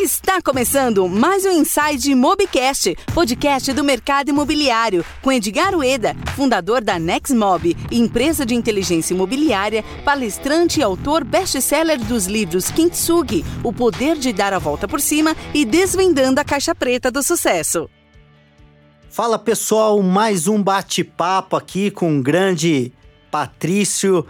Está começando mais um Inside Mobcast, podcast do mercado imobiliário, com Edgar Ueda, fundador da Nexmob, empresa de inteligência imobiliária, palestrante e autor best-seller dos livros Kintsugi, O Poder de Dar a Volta por Cima e Desvendando a Caixa Preta do Sucesso. Fala pessoal, mais um bate-papo aqui com o grande Patrício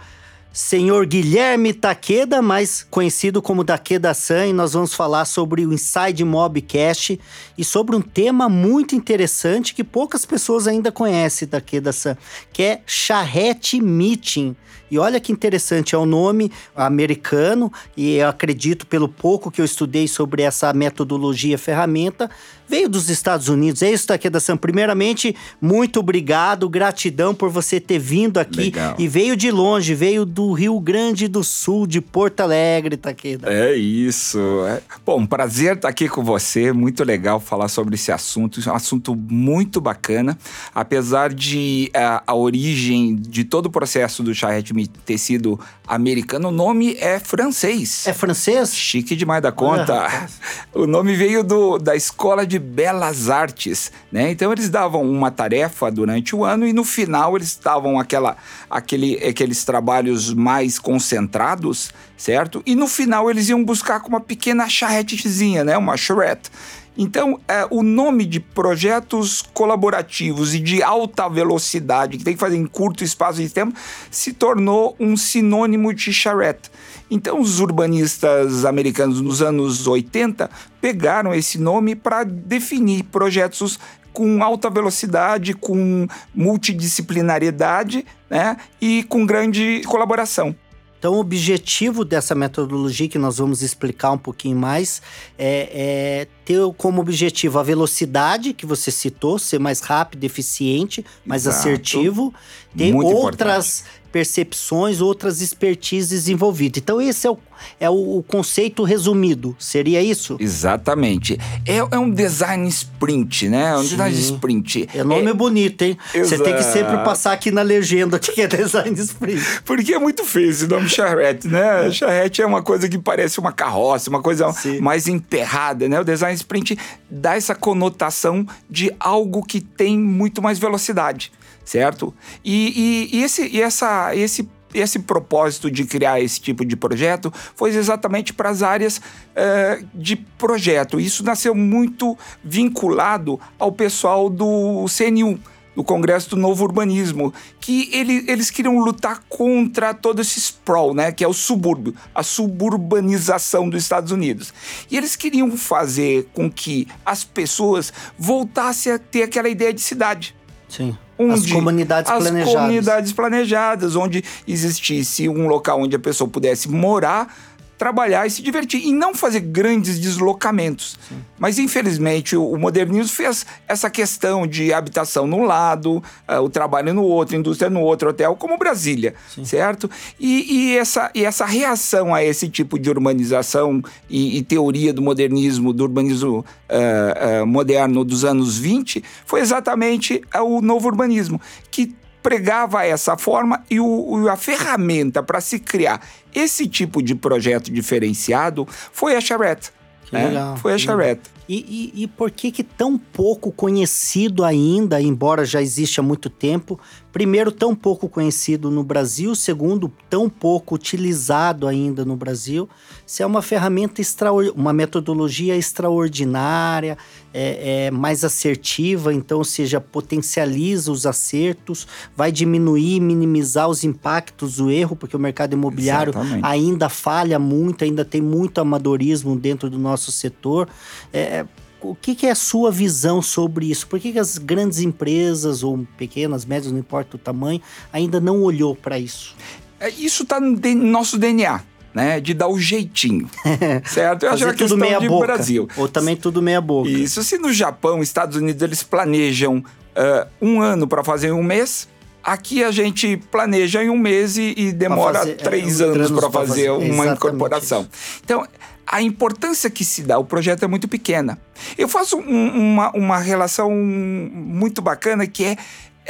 senhor Guilherme Taqueda, mais conhecido como Taqueda San, e nós vamos falar sobre o Inside Mobcast e sobre um tema muito interessante que poucas pessoas ainda conhecem, Taqueda San, que é Charrete Meeting. E olha que interessante, é um nome americano, e eu acredito, pelo pouco que eu estudei sobre essa metodologia ferramenta, veio dos Estados Unidos. É isso, Taqueda Sam. Primeiramente, muito obrigado, gratidão por você ter vindo aqui. Legal. E veio de longe, veio do Rio Grande do Sul, de Porto Alegre, Taqueda. É isso. É. Bom, prazer estar aqui com você. Muito legal falar sobre esse assunto. É um assunto muito bacana. Apesar de a, a origem de todo o processo do Charrette ter sido americano, o nome é francês. É francês? Chique demais da conta. o nome veio do, da Escola de Belas Artes, né? Então eles davam uma tarefa durante o ano e no final eles davam aquela, aquele, aqueles trabalhos mais concentrados, certo? E no final eles iam buscar com uma pequena charretezinha, né? Uma charrette. Então, é, o nome de projetos colaborativos e de alta velocidade, que tem que fazer em curto espaço de tempo, se tornou um sinônimo de charrette. Então, os urbanistas americanos nos anos 80 pegaram esse nome para definir projetos com alta velocidade, com multidisciplinariedade né, e com grande colaboração. Então, o objetivo dessa metodologia, que nós vamos explicar um pouquinho mais, é, é, ter como objetivo a velocidade, que você citou, ser mais rápido, eficiente, mais Exato. assertivo, ter Muito outras importante. Percepções, outras expertises envolvidas. Então, esse é o, é o conceito resumido, seria isso? Exatamente. É, é um design sprint, né? É um Sim. design sprint. É nome É- bonito, hein? Você tem que sempre Exato. passar aqui na legenda que é design sprint. Porque é muito feio esse nome charrete, né? Charrete é uma coisa que parece uma carroça, uma coisa Sim. mais emperrada, né? O design sprint dá essa conotação de algo que tem muito mais velocidade, certo? E, e- e esse, e essa, esse, esse propósito de criar esse tipo de projeto foi exatamente para as áreas eh, de projeto. Isso nasceu muito vinculado ao pessoal do CNU, do Congresso do Novo Urbanismo, que ele, eles queriam lutar contra todo esse sprawl, né, que é o subúrbio, a suburbanização dos Estados Unidos. E eles queriam fazer com que as pessoas voltassem a ter aquela ideia de cidade. Sim. As comunidades as planejadas. comunidades planejadas, onde existisse um local onde a pessoa pudesse morar, trabalhar e se divertir e não fazer grandes deslocamentos. Mas infelizmente o, modernismo fez essa questão de habitação num lado, ah, o trabalho no outro, indústria no outro, hotel, como Brasília, certo? E, e essa, e essa reação a esse tipo de urbanização e, e teoria do modernismo, do urbanismo ah, ah, moderno dos anos 20, foi exatamente o novo urbanismo, que pregava essa forma e o- a ferramenta para se criar esse tipo de projeto diferenciado foi a charrette. Né? legal, Foi a charrette. E, e, e por que que tão pouco conhecido ainda, embora já existe há muito tempo? Primeiro, tão pouco conhecido no Brasil. Segundo, tão pouco utilizado ainda no Brasil. Se é uma ferramenta extraordinária, uma metodologia extraordinária, é, é mais assertiva, então, ou seja, potencializa os acertos, vai diminuir, minimizar os impactos do erro, porque o mercado imobiliário Exatamente. ainda falha muito, ainda tem muito amadorismo dentro do nosso setor. É, o que, que é a sua visão sobre isso? Por que, que as grandes empresas, ou pequenas, médias, não importa o tamanho, ainda não olhou para isso? É, Isso está no nosso DNA, né? De dar o jeitinho, certo? Eu acho que é questão meia de boca. Brasil. Ou também tudo meia boca. Isso, se no Japão, Estados Unidos, eles planejam ah, um ano para fazer em um mês, aqui a gente planeja em um mês e, demora fazer- é, três um anos para fazer fazer. uma incorporação. Então, a importância que se dá ao projeto é muito pequena. Eu faço um- uma, uma relação muito bacana que é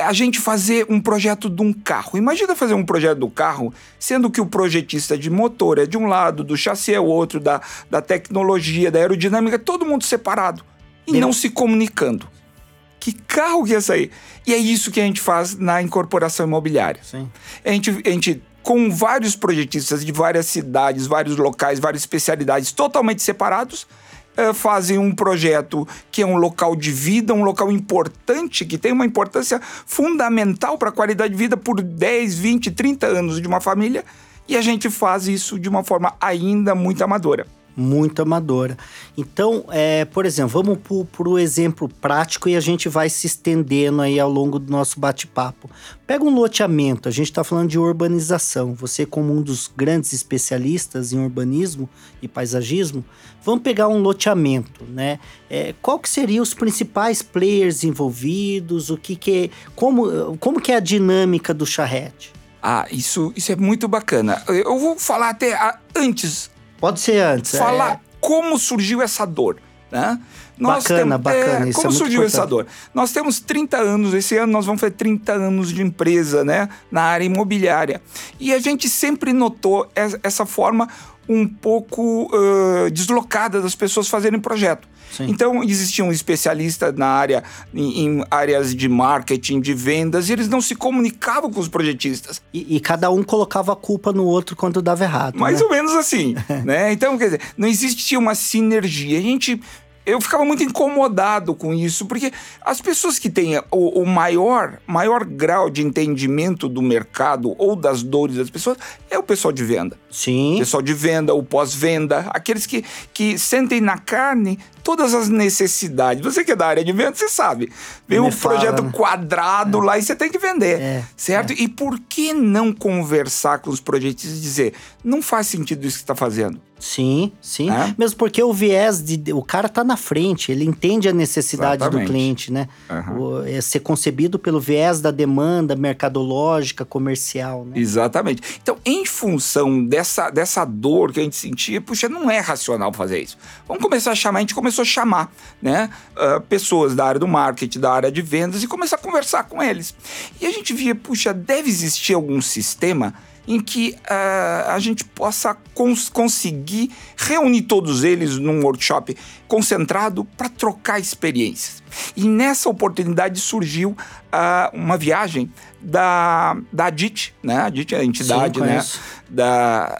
a gente fazer um projeto de um carro. Imagina fazer um projeto do carro, sendo que o projetista de motor é de um lado, do chassi é o outro, da, da tecnologia, da aerodinâmica, todo mundo separado e não se comunicando. Que carro que ia sair? E é isso que a gente faz na incorporação imobiliária. Sim. A gente, a gente com vários projetistas de várias cidades, vários locais, várias especialidades totalmente separados, é, fazem um projeto que é um local de vida, um local importante, que tem uma importância fundamental para a qualidade de vida por 10, 20, 30 anos de uma família, e a gente faz isso de uma forma ainda muito amadora muito amadora. Então, é, por exemplo, vamos para o exemplo prático e a gente vai se estendendo aí ao longo do nosso bate-papo. Pega um loteamento, a gente está falando de urbanização. Você, como um dos grandes especialistas em urbanismo e paisagismo, vamos pegar um loteamento, né? É, qual que seriam os principais players envolvidos? O que, que é, como, como que é a dinâmica do charrete? Ah, isso, isso é muito bacana. Eu vou falar até antes Pode ser antes. Falar é... como surgiu essa dor, né? Nós bacana, tem, bacana. É, como é surgiu essa dor? Nós temos 30 anos, esse ano nós vamos fazer 30 anos de empresa, né? Na área imobiliária. E a gente sempre notou essa forma um pouco uh, deslocada das pessoas fazerem projeto. Sim. Então, existia um especialista na área, em, em, áreas de marketing, de vendas, e eles não se comunicavam com os projetistas. E, e cada um colocava a culpa no outro quando dava errado. Mais né? ou menos assim, né? Então, quer dizer, não existia uma sinergia. A gente eu ficava muito incomodado com isso, porque as pessoas que têm o, o, maior, maior grau de entendimento do mercado ou das dores das pessoas é o pessoal de venda. Sim. O pessoal de venda, o pós-venda, aqueles que, que sentem na carne todas as necessidades. Você que é da área de venda, você sabe. Vem um fala, projeto né? quadrado é. lá e você tem que vender, é. certo? É. E por que não conversar com os projetistas e dizer, não faz sentido isso que está fazendo? Sim, sim. É? Mesmo porque o viés de. O cara tá na frente, ele entende a necessidade Exatamente. do cliente, né? Uhum. O, é ser concebido pelo viés da demanda mercadológica, comercial. Né? Exatamente. Então, em função dessa, dessa dor que a gente sentia, puxa, não é racional fazer isso. Vamos começar a chamar, a gente começou a chamar, né? Uh, pessoas da área do marketing, da área de vendas e começar a conversar com eles. E a gente via, puxa, deve existir algum sistema em que uh, a gente possa cons conseguir reunir todos eles num workshop concentrado para trocar experiências. E nessa oportunidade surgiu uh, uma viagem da, da ADIT, né? A ADIT é a entidade, Sim, né? Da,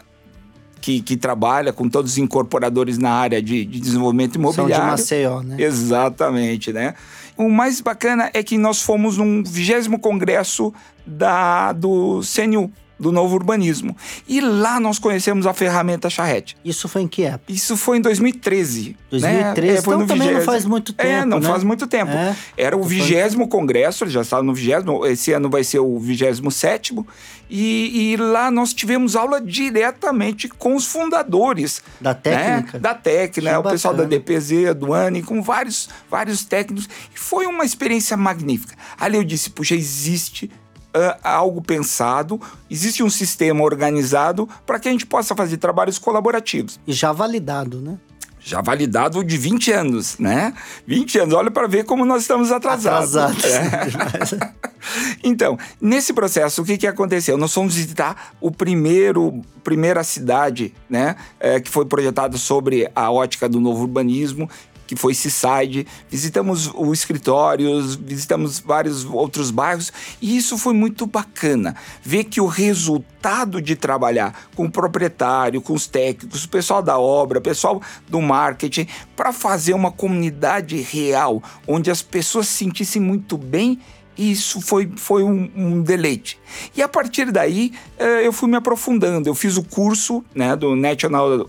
que, que, trabalha com todos os incorporadores na área de, de desenvolvimento imobiliário. São de Maceió, né? Exatamente, né? O mais bacana é que nós fomos num vigésimo congresso da, do CNU, do novo urbanismo. E lá nós conhecemos a ferramenta charrete. Isso foi em que época? Isso foi em 2013. 2013, né? é, então também vigésimo. não faz muito tempo, É, não né? faz muito tempo. É. Era o vigésimo congresso, já estava no vigésimo, esse ano vai ser o vigésimo sétimo, e, e, lá nós tivemos aula diretamente com os fundadores. Da né? técnica? Né? Da técnica, o pessoal da DPZ, do ANI, com vários, vários técnicos. E foi uma experiência magnífica. Ali eu disse, puxa, existe uh, algo pensado, existe um sistema organizado para que a gente possa fazer trabalhos colaborativos. E já validado, né? já validado de 20 anos, né? 20 anos, olha para ver como nós estamos atrasados. Atrasados. É. então, nesse processo, o que, que aconteceu? Nós fomos visitar o primeiro, primeira cidade, né? É, que foi projetada sobre a ótica do novo urbanismo que foi Seaside, visitamos os escritórios, visitamos vários outros bairros e isso foi muito bacana. Ver que o resultado de trabalhar com o proprietário, com os técnicos, o pessoal da obra, o pessoal do marketing, para fazer uma comunidade real, onde as pessoas se sentissem muito bem isso foi, foi um, um, deleite. E a partir daí, uh, eu fui me aprofundando. Eu fiz o curso né, do National uh,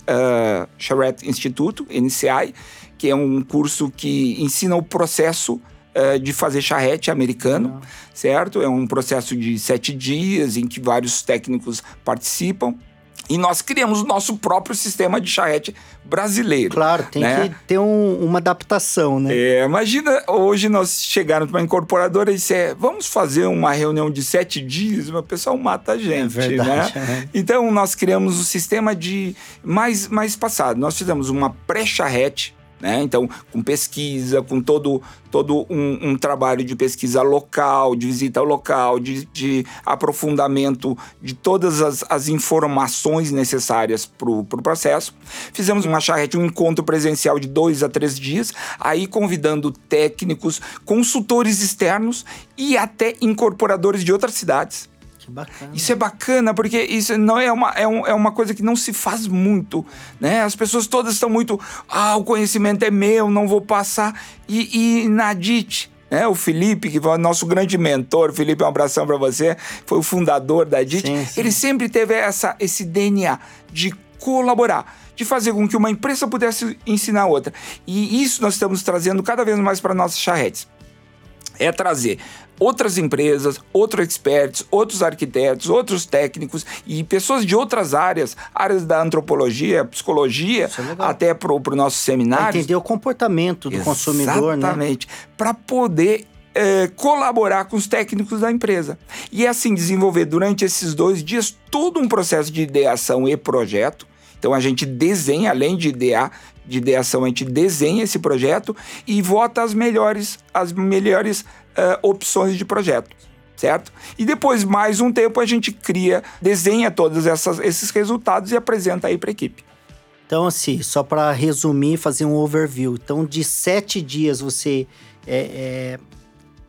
Charrette Institute, NCI, que é um curso que ensina o processo uh, de fazer charrete americano, uhum. certo? É um processo de sete dias em que vários técnicos participam. E nós criamos o nosso próprio sistema de charrete brasileiro. Claro, tem né? que ter um, uma adaptação, né? É, imagina hoje nós chegarmos para uma incorporadora e disser, vamos fazer uma reunião de sete dias, o pessoal mata a gente, é verdade, né? É. Então nós criamos o um sistema de mais, mais passado. Nós fizemos uma pré-charrete, Né? Então, com pesquisa, com todo, todo um, um, trabalho de pesquisa local, de visita local, de, de aprofundamento de todas as, as informações necessárias para o pro processo. Fizemos uma charrete, um encontro presencial de dois a três dias, aí convidando técnicos, consultores externos e até incorporadores de outras cidades. Isso é bacana, porque isso não é uma, é, um, é uma coisa que não se faz muito, né? As pessoas todas estão muito, ah, o conhecimento é meu, não vou passar. E, e na DIT, né? O Felipe, que foi o nosso grande mentor, Felipe, um abração para você, foi o fundador da DIT. Sim, sim. Ele sempre teve essa, esse DNA de colaborar, de fazer com que uma empresa pudesse ensinar outra. E isso nós estamos trazendo cada vez mais para nossas charretes. É trazer outras empresas, outros experts, outros arquitetos, outros técnicos e pessoas de outras áreas, áreas da antropologia, psicologia, é até para o nosso seminário. Entender o comportamento do Exatamente, consumidor, né? Exatamente. Para poder é, colaborar com os técnicos da empresa. E é assim desenvolver durante esses dois dias todo um processo de ideação e projeto. Então a gente desenha, além de idear, de ideação, a gente desenha esse projeto e vota as melhores, as melhores uh, opções de projeto, certo? E depois, mais um tempo, a gente cria, desenha todos essas, esses resultados e apresenta aí para a equipe. Então, assim, só para resumir, fazer um overview. Então, de sete dias você é, é,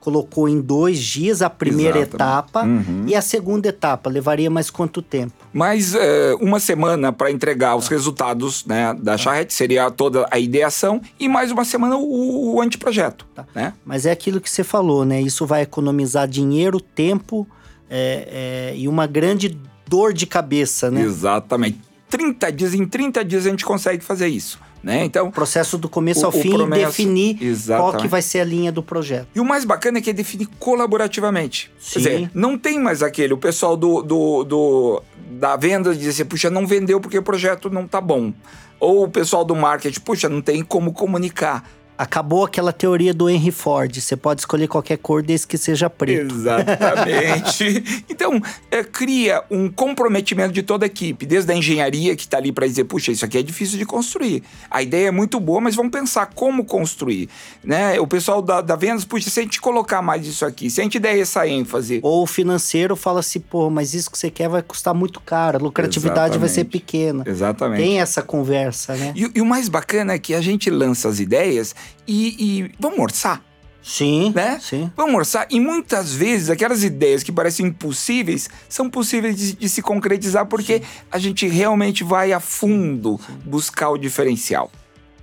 colocou em dois dias a primeira Exatamente. etapa uhum. e a segunda etapa levaria mais quanto tempo? Mais é, uma semana para entregar os resultados né, da tá. charrete, seria toda a ideação, e mais uma semana o, o anteprojeto. Tá. Né? Mas é aquilo que você falou, né? Isso vai economizar dinheiro, tempo é, é, e uma grande dor de cabeça, né? Exatamente. 30 dias, em 30 dias a gente consegue fazer isso. Né? Então, o processo do começo o, ao fim promessa, definir exatamente. qual que vai ser a linha do projeto. E o mais bacana é que é definir colaborativamente. Sim. Quer dizer, não tem mais aquele, o pessoal do, do, do da venda dizer assim, puxa, não vendeu porque o projeto não tá bom. Ou o pessoal do marketing, puxa, não tem como comunicar. Acabou aquela teoria do Henry Ford. Você pode escolher qualquer cor desde que seja preto. Exatamente. então, é, cria um comprometimento de toda a equipe, desde a engenharia que está ali para dizer, puxa, isso aqui é difícil de construir. A ideia é muito boa, mas vamos pensar como construir. Né? O pessoal da, da vendas, puxa, se a gente colocar mais isso aqui, se a gente der essa ênfase. Ou o financeiro fala assim, pô, mas isso que você quer vai custar muito caro, a lucratividade Exatamente. vai ser pequena. Exatamente. Tem essa conversa, né? E, e o mais bacana é que a gente lança as ideias e, e vamos orçar. Sim, né? sim. Vamos orçar. E muitas vezes aquelas ideias que parecem impossíveis são possíveis de, de se concretizar porque sim. a gente realmente vai a fundo buscar o diferencial.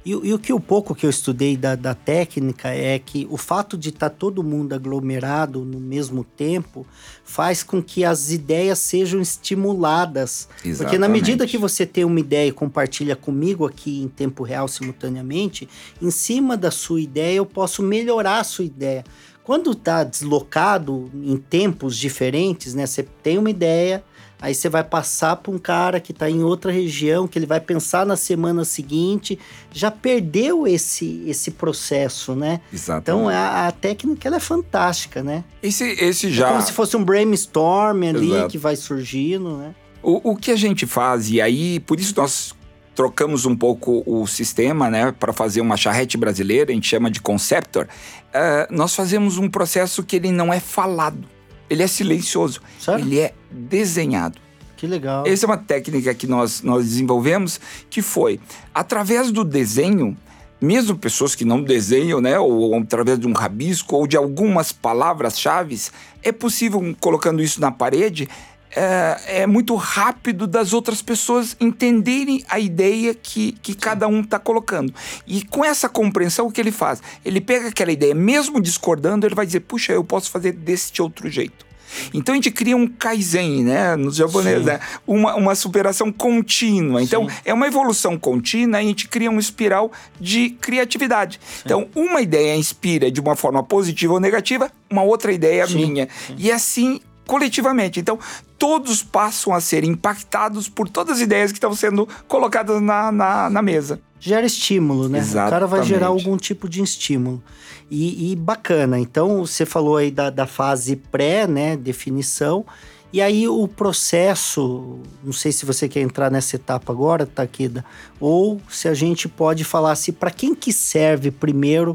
E, e, o que o pouco que eu estudei da, da técnica é que o fato de estar tá todo mundo aglomerado no mesmo tempo faz com que as ideias sejam estimuladas. Exatamente. Porque na medida que você tem uma ideia e compartilha comigo aqui em tempo real simultaneamente, em cima da sua ideia eu posso melhorar a sua ideia. Quando está deslocado em tempos diferentes, né? Você tem uma ideia, Aí você vai passar para um cara que está em outra região, que ele vai pensar na semana seguinte. Já perdeu esse, esse processo, né? Exatamente. Então a, a técnica ela é fantástica, né? Esse, esse já. É como se fosse um brainstorm ali Exato. que vai surgindo, né? O, o que a gente faz, e aí por isso nós trocamos um pouco o sistema, né, para fazer uma charrete brasileira, a gente chama de conceptor. Uh, nós fazemos um processo que ele não é falado ele é silencioso. Sério? Ele é desenhado. Que legal. Essa é uma técnica que nós, nós desenvolvemos, que foi, através do desenho, mesmo pessoas que não desenham, né, ou, ou através de um rabisco ou de algumas palavras-chave, é possível, colocando isso na parede, é, é, muito rápido das outras pessoas entenderem a ideia que, que cada um está colocando. E com essa compreensão, o que ele faz? Ele pega aquela ideia, mesmo discordando, ele vai dizer: puxa, eu posso fazer deste outro jeito. Então a gente cria um kaizen, né, nos japoneses, né? uma, uma superação contínua. Então Sim. é uma evolução contínua e a gente cria uma espiral de criatividade. Sim. Então uma ideia inspira de uma forma positiva ou negativa, uma outra ideia Sim. minha. E assim coletivamente. Então, todos passam a ser impactados por todas as ideias que estão sendo colocadas na, na, na mesa. Gera estímulo, né? Exatamente. O cara vai gerar algum tipo de estímulo. E, e bacana. Então, você falou aí da, da fase pré, né? Definição. E aí o processo, não sei se você quer entrar nessa etapa agora, Taquida, ou se a gente pode falar assim, para quem que serve primeiro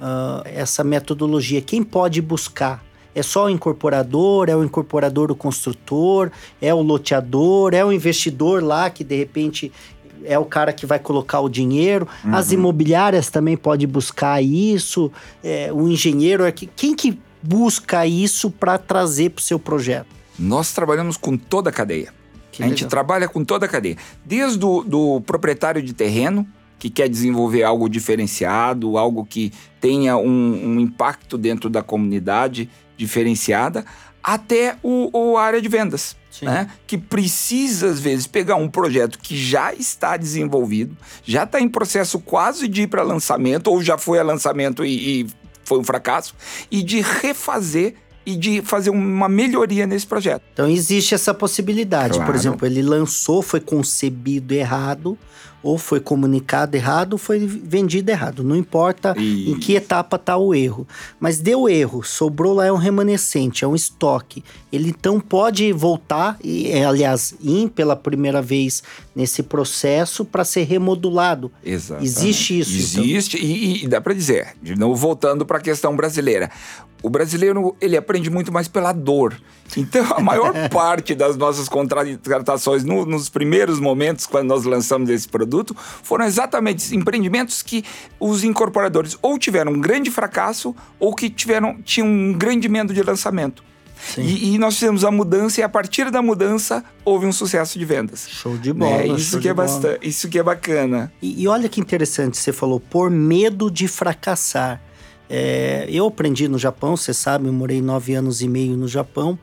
uh, essa metodologia? Quem pode buscar? É só o incorporador? É o incorporador o construtor? É o loteador? É o investidor lá que de repente é o cara que vai colocar o dinheiro. Uhum. As imobiliárias também podem buscar isso. É, o engenheiro é que quem que busca isso para trazer para o seu projeto? Nós trabalhamos com toda a cadeia. Que a legal. gente trabalha com toda a cadeia. Desde o do proprietário de terreno, que quer desenvolver algo diferenciado, algo que tenha um, um impacto dentro da comunidade diferenciada, até o, o área de vendas. Né? Que precisa, às vezes, pegar um projeto que já está desenvolvido, já está em processo quase de ir para lançamento, ou já foi a lançamento e, e foi um fracasso, e de refazer e de fazer uma melhoria nesse projeto. Então existe essa possibilidade. Claro. Por exemplo, ele lançou, foi concebido errado, ou foi comunicado errado, ou foi vendido errado. Não importa e... em que etapa está o erro. Mas deu erro, sobrou lá é um remanescente, é um estoque. Ele então pode voltar, e é, aliás, ir pela primeira vez nesse processo para ser remodulado. Exato. Existe isso. Então? Existe, então. e, e dá para dizer, de novo voltando para a questão brasileira o brasileiro ele aprende muito mais pela dor. Então, a maior parte das nossas contratações no, nos primeiros momentos, quando nós lançamos esse produto, foram exatamente empreendimentos que os incorporadores ou tiveram um grande fracasso ou que tiveram, tinham um grande medo de lançamento. E, e, nós fizemos a mudança e a partir da mudança houve um sucesso de vendas. Show de bola. É, isso, que é bastante, isso que é bacana. E, e olha que interessante, você falou, por medo de fracassar. É, eu aprendi no Japão, você sabe, eu morei nove anos e meio no Japão.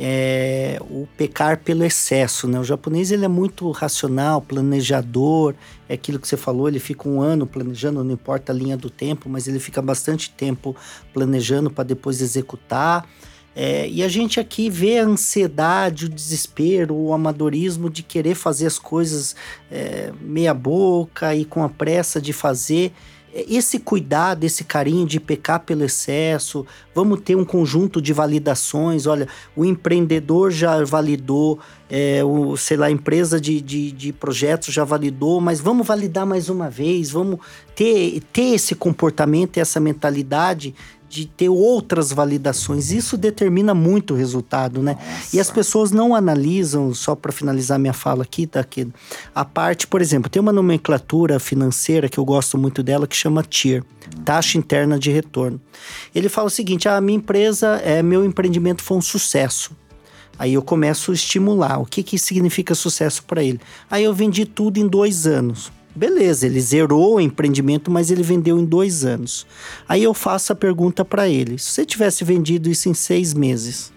É, o pecar pelo excesso, né? O japonês ele é muito racional, planejador, é aquilo que você falou, ele fica um ano planejando, não importa a linha do tempo, mas ele fica bastante tempo planejando para depois executar. É, e a gente aqui vê a ansiedade, o desespero, o amadorismo de querer fazer as coisas é, meia boca e com a pressa de fazer esse cuidado, esse carinho de pecar pelo excesso, vamos ter um conjunto de validações. Olha, o empreendedor já validou, é, o, sei lá, a empresa de, de, de, projetos já validou, mas vamos validar mais uma vez, vamos ter, ter esse comportamento, essa mentalidade de ter outras validações. Isso determina muito o resultado, né? Nossa. E as pessoas não analisam, só para finalizar minha fala aqui, tá aqui, a parte, por exemplo, tem uma nomenclatura financeira que eu gosto muito dela que chama TIR, taxa interna de retorno. Ele fala o seguinte: ah, a minha empresa, é meu empreendimento foi um sucesso. Aí eu começo a estimular. O que, que significa sucesso para ele? Aí eu vendi tudo em dois anos. Beleza, ele zerou o empreendimento, mas ele vendeu em dois anos. Aí eu faço a pergunta para ele: se você tivesse vendido isso em seis meses,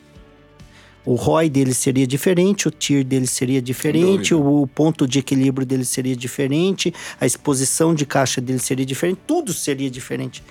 o ROI dele seria diferente, o TIR dele seria diferente, o, o ponto de equilíbrio dele seria diferente, a exposição de caixa dele seria diferente, tudo seria diferente.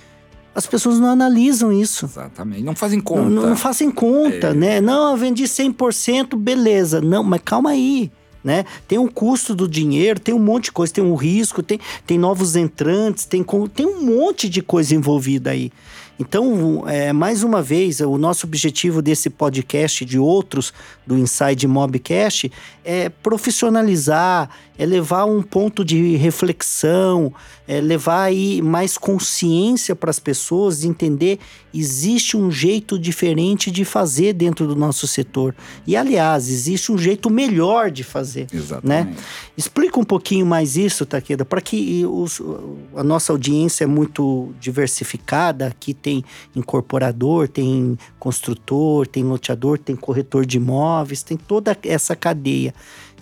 As pessoas não analisam isso. Exatamente. Não fazem conta. Não, não fazem conta, é. né? Não, eu vendi 100%, beleza. Não, mas calma aí né? Tem um custo do dinheiro, tem um monte de coisa, tem um risco, tem, tem novos entrantes, tem, tem um monte de coisa envolvida aí. Então, é, mais uma vez, o nosso objetivo desse podcast e de outros do Inside Mobcast é profissionalizar, é levar um ponto de reflexão, é levar aí mais consciência para as pessoas de entender existe um jeito diferente de fazer dentro do nosso setor. E aliás, existe um jeito melhor de fazer, né? Exatamente. né? Explica um pouquinho mais isso, Taqueda, para que os, a nossa audiência é muito diversificada, aqui tem incorporador, tem construtor, tem loteador, tem corretor de imóveis, tem toda essa cadeia.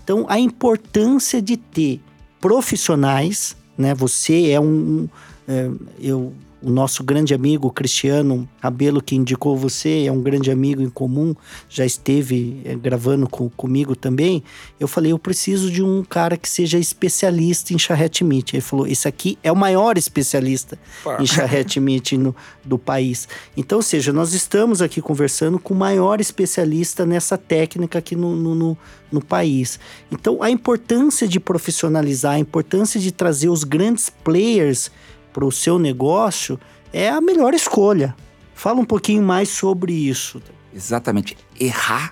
Então, a importância de ter profissionais, né? Você é um. É, eu o nosso grande amigo Cristiano Abelo, que indicou você, é um grande amigo em comum, já esteve é, gravando com, comigo também. Eu falei, eu preciso de um cara que seja especialista em charrete meat. Ele falou, esse aqui é o maior especialista Pá. em charrete meat no, do país. Então, ou seja, nós estamos aqui conversando com o maior especialista nessa técnica aqui no, no, no, no país. Então, a importância de profissionalizar, a importância de trazer os grandes players para o seu negócio é a melhor escolha. Fala um pouquinho mais sobre isso. Exatamente. Errar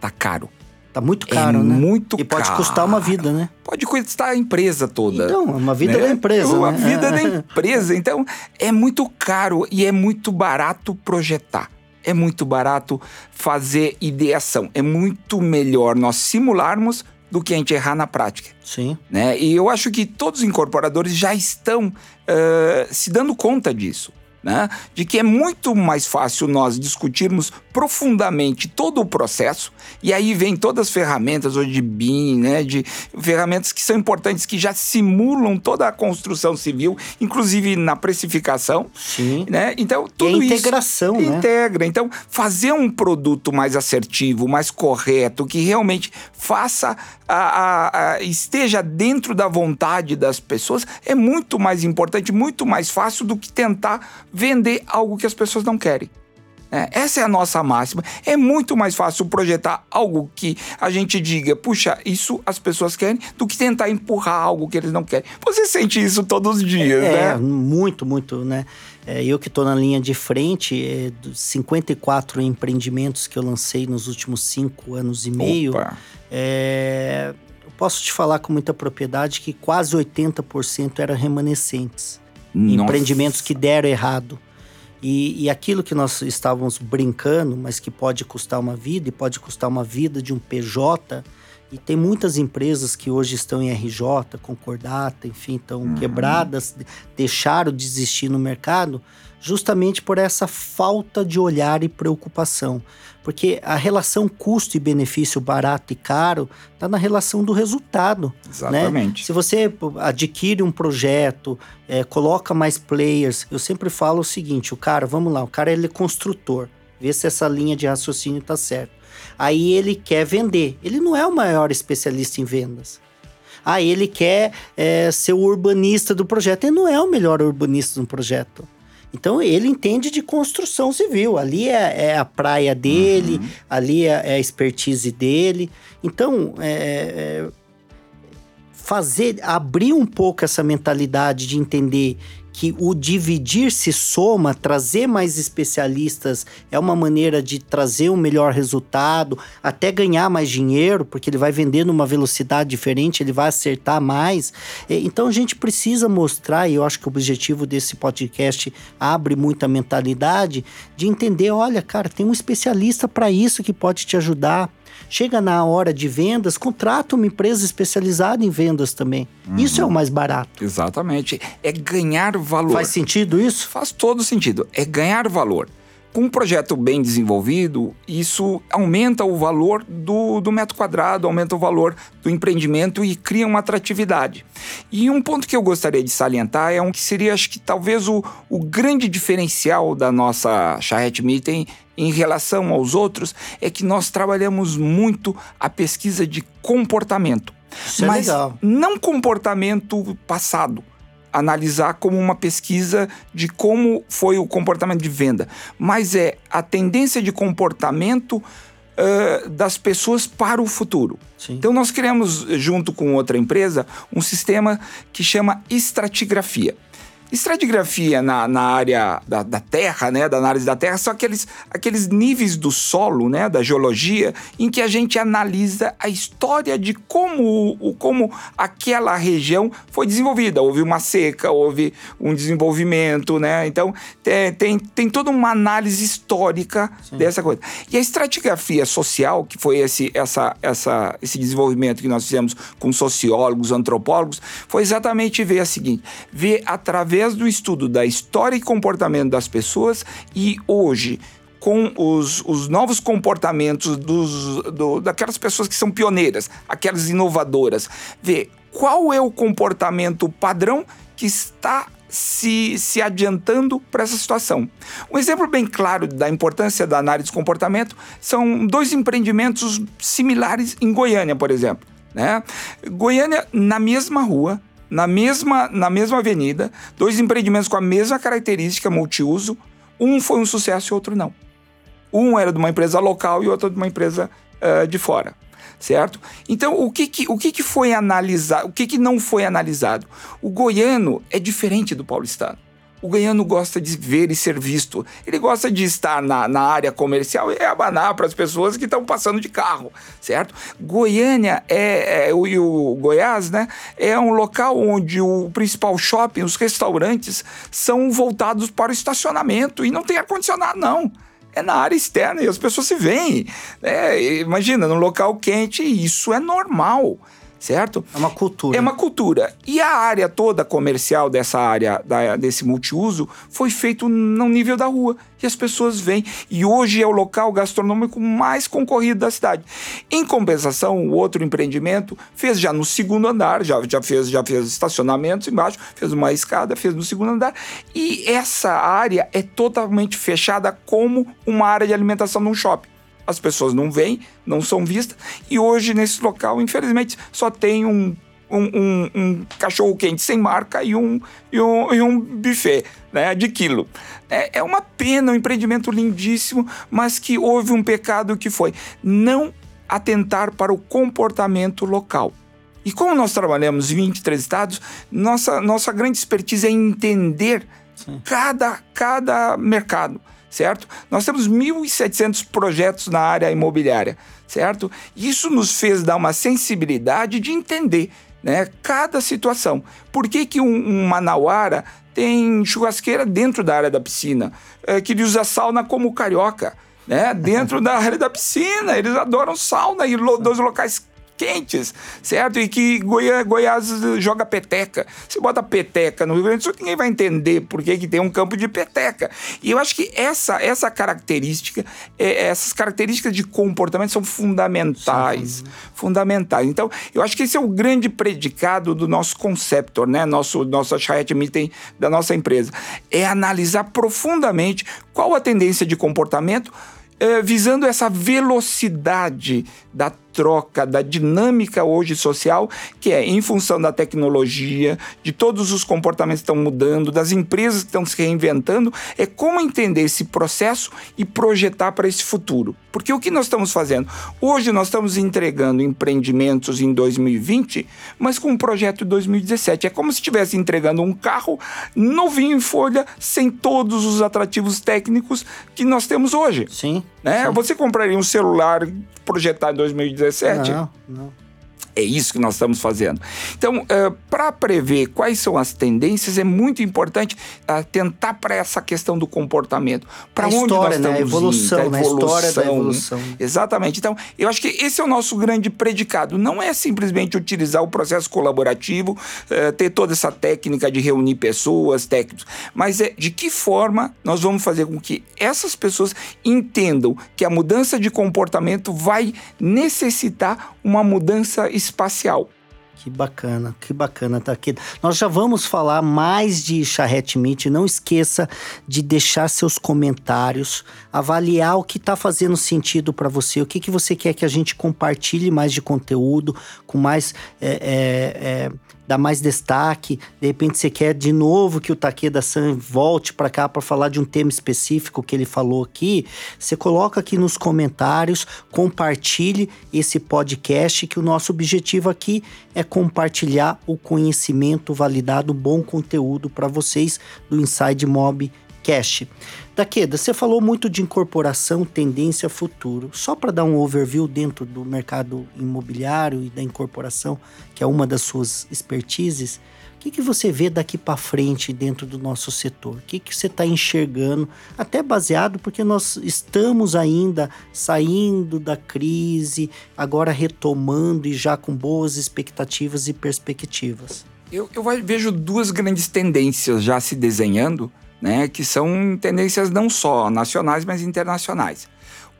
tá caro. Tá muito caro, é né? Muito e caro. pode custar uma vida, né? Pode custar a empresa toda. Então, uma vida né? da empresa. Uma né? vida da empresa. Então, é muito caro e é muito barato projetar. É muito barato fazer ideação. É muito melhor nós simularmos do que a gente errar na prática. Sim. Né? E eu acho que todos os incorporadores já estão uh, se dando conta disso. Né? De que é muito mais fácil nós discutirmos profundamente todo o processo, e aí vem todas as ferramentas hoje de BIM, né? De ferramentas que são importantes, que já simulam toda a construção civil, inclusive na precificação. Sim. Né? Então, tudo e a integração, isso né? integra. Então, fazer um produto mais assertivo, mais correto, que realmente faça a, a, a, esteja dentro da vontade das pessoas, é muito mais importante, muito mais fácil do que tentar vender algo que as pessoas não querem. É, essa é a nossa máxima. É muito mais fácil projetar algo que a gente diga, puxa, isso as pessoas querem, do que tentar empurrar algo que eles não querem. Você sente isso todos os dias, é, né? É, muito, muito, né? É, eu que estou na linha de frente, é, dos 54 empreendimentos que eu lancei nos últimos cinco anos e meio, é, eu posso te falar com muita propriedade que quase 80% eram remanescentes. Nossa. Empreendimentos que deram errado. E, e, aquilo que nós estávamos brincando, mas que pode custar uma vida, e pode custar uma vida de um PJ, e tem muitas empresas que hoje estão em RJ, concordata, enfim, estão uhum. quebradas, deixaram de existir no mercado, justamente por essa falta de olhar e preocupação. Porque a relação custo e benefício barato e caro está na relação do resultado. Exatamente. Né? Se você adquire um projeto, é, coloca mais players, eu sempre falo o seguinte: o cara, vamos lá, o cara ele é construtor, vê se essa linha de raciocínio está certa. Aí ele quer vender. Ele não é o maior especialista em vendas. Ah, ele quer é, ser o urbanista do projeto. Ele não é o melhor urbanista do projeto. Então ele entende de construção civil. Ali é, é a praia dele, uhum. ali é, é, a expertise dele. Então, é, fazer, abrir um pouco essa mentalidade de entender que o dividir se soma, trazer mais especialistas é uma maneira de trazer um melhor resultado, até ganhar mais dinheiro, porque ele vai vender numa velocidade diferente, ele vai acertar mais. Então a gente precisa mostrar, e eu acho que o objetivo desse podcast abre muita mentalidade de entender, olha, cara, tem um especialista para isso que pode te ajudar. Chega na hora de vendas, contrata uma empresa especializada em vendas também. Uhum. Isso é o mais barato. Exatamente. É ganhar valor. Faz sentido isso? Faz todo sentido. É ganhar valor. Com um projeto bem desenvolvido, isso aumenta o valor do, do metro quadrado, aumenta o valor do empreendimento e cria uma atratividade. E um ponto que eu gostaria de salientar é um que seria, acho que talvez o, o grande diferencial da nossa Charrette Meeting em relação aos outros é que nós trabalhamos muito a pesquisa de comportamento. Isso mas é não comportamento passado analisar como uma pesquisa de como foi o comportamento de venda, mas é a tendência de comportamento uh, das pessoas para o futuro. Sim. Então nós criamos, junto com outra empresa, um sistema que chama estratigrafia. Estratigrafia na, na área da, da, terra, né, da análise da terra, são aqueles, aqueles níveis do solo, né, da geologia, em que a gente analisa a história de como, o, como aquela região foi desenvolvida. Houve uma seca, houve um desenvolvimento, né? Então tem, tem, tem toda uma análise histórica Sim. dessa coisa. E a estratigrafia social, que foi esse, essa, essa, esse desenvolvimento que nós fizemos com sociólogos, antropólogos, foi exatamente ver a seguinte: ver através através do estudo da história e comportamento das pessoas e hoje com os, os novos comportamentos dos, do, daquelas pessoas que são pioneiras, aquelas inovadoras, ver qual é o comportamento padrão que está se, se adiantando para essa situação. Um exemplo bem claro da importância da análise de comportamento são dois empreendimentos similares em Goiânia, por exemplo. Né? Goiânia, na mesma rua, na mesma, na mesma avenida, dois empreendimentos com a mesma característica multiuso, um foi um sucesso e outro não. Um era de uma empresa local e outro de uma empresa uh, de fora, certo? Então, o que, que, o que, que foi analisado, o que, que não foi analisado? O goiano é diferente do paulistano. O goiano gosta de ver e ser visto. Ele gosta de estar na, na área comercial e abanar para as pessoas que estão passando de carro, certo? Goiânia é, é e o Goiás, né? É um local onde o principal shopping, os restaurantes, são voltados para o estacionamento e não tem ar-condicionado, não é na área externa e as pessoas se veem. É, imagina, num local quente, isso é normal certo? É uma cultura. É uma cultura. E a área toda comercial dessa área, da, desse multiuso, foi feito no nível da rua. E as pessoas vêm. E hoje é o local gastronômico mais concorrido da cidade. Em compensação, o outro empreendimento fez já no segundo andar, já, já, fez, já fez estacionamentos embaixo, fez uma escada, fez no segundo andar. E essa área é totalmente fechada como uma área de alimentação num shopping as pessoas não vêm, não são vistas, e hoje nesse local, infelizmente, só tem um, um, um, um cachorro quente sem marca e um, e um, e um buffet né, de quilo. É, é uma pena, um empreendimento lindíssimo, mas que houve um pecado que foi não atentar para o comportamento local. E como nós trabalhamos em 23 estados, nossa, nossa grande expertise é entender cada, cada mercado certo? Nós temos 1.700 projetos na área imobiliária, certo? Isso nos fez dar uma sensibilidade de entender né, cada situação. Por que, que um, um manauara tem churrasqueira dentro da área da piscina, é, que ele usa sauna como carioca? Né, dentro da área da piscina, eles adoram sauna e lo, dois locais quentes, certo? E que Goiás, Goiás joga peteca. Você bota peteca no Rio Grande do Sul, ninguém vai entender por que, que tem um campo de peteca. E eu acho que essa, essa característica, é, essas características de comportamento são fundamentais. Sim. Fundamentais. Então, eu acho que esse é o grande predicado do nosso conceptor, né? Nosso, nosso Chayet Meeting da nossa empresa. É analisar profundamente qual a tendência de comportamento é, visando essa velocidade da troca, da dinâmica hoje social, que é em função da tecnologia, de todos os comportamentos que estão mudando, das empresas que estão se reinventando, é como entender esse processo e projetar para esse futuro. Porque o que nós estamos fazendo? Hoje nós estamos entregando empreendimentos em 2020, mas com um projeto de 2017. É como se estivesse entregando um carro novinho em folha, sem todos os atrativos técnicos que nós temos hoje. Sim. Né? sim. Você compraria um celular projetado em 2017? Não, não. É isso que nós estamos fazendo. Então, uh, para prever quais são as tendências, é muito importante uh, tentar para essa questão do comportamento. Para onde história, nós estamos né? A evolução, indo, né? A história da evolução. Exatamente. Então, eu acho que esse é o nosso grande predicado. Não é simplesmente utilizar o processo colaborativo, uh, ter toda essa técnica de reunir pessoas, técnicos, mas é de que forma nós vamos fazer com que essas pessoas entendam que a mudança de comportamento vai necessitar uma mudança espacial. Que bacana, que bacana tá aqui. Nós já vamos falar mais de Charrete Meet. Não esqueça de deixar seus comentários, avaliar o que está fazendo sentido para você, o que, que você quer que a gente compartilhe mais de conteúdo, com mais é, é, é, dar mais destaque. De repente você quer de novo que o Takeda San volte para cá para falar de um tema específico que ele falou aqui. Você coloca aqui nos comentários, compartilhe esse podcast que o nosso objetivo aqui é compartilhar o conhecimento validado, bom conteúdo para vocês do Inside Mob Cash. Você falou muito de incorporação, tendência, futuro. Só para dar um overview dentro do mercado imobiliário e da incorporação, que é uma das suas expertises, o que, que você vê daqui para frente dentro do nosso setor? O que, que você está enxergando? Até baseado porque nós estamos ainda saindo da crise, agora retomando e já com boas expectativas e perspectivas. Eu, eu vejo duas grandes tendências já se desenhando né, que são tendências não só nacionais, mas internacionais.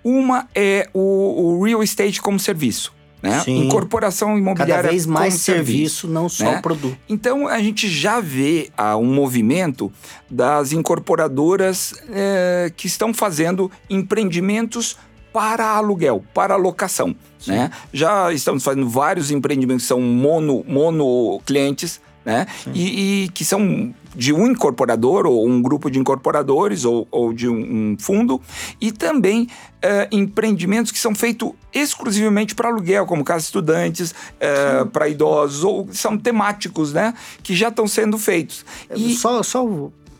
Uma é o, o real estate como serviço. Né? Sim. Incorporação imobiliária Cada vez mais como serviço, não só né? produto. Então a gente já vê ah, um movimento das incorporadoras eh, que estão fazendo empreendimentos para aluguel, para locação. Né? Já estamos fazendo vários empreendimentos que são mono, mono clientes, né? E, e, que são de um incorporador ou um grupo de incorporadores ou, ou de um, um, fundo e também é, empreendimentos que são feitos exclusivamente para aluguel, como casas estudantes, é, para idosos ou são temáticos, né? Que já estão sendo feitos. E... Só, só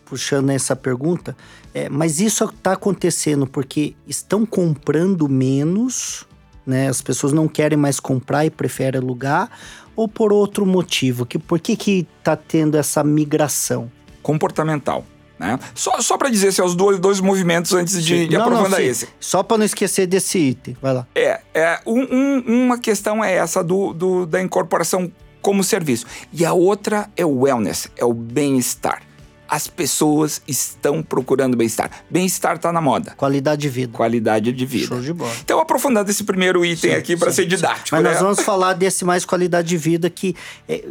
puxando essa pergunta, é, mas isso está acontecendo porque estão comprando menos, né? As pessoas não querem mais comprar e preferem alugar, ou por outro motivo? Que, por que que está tendo essa migração? Comportamental. Né? Só, só para dizer se assim, os dois, dois movimentos antes de, de não, aprofundar não, esse. Só para não esquecer desse item, vai lá. É, é um, um, uma questão é essa do, do, da incorporação como serviço. E a outra é o wellness, é o bem-estar. As pessoas estão procurando bem-estar. Bem-estar está na moda. Qualidade de vida. Qualidade de vida. Show de bola. Então, aprofundando esse primeiro item sim, aqui para ser didático. Mas né? nós vamos falar desse mais qualidade de vida que. É,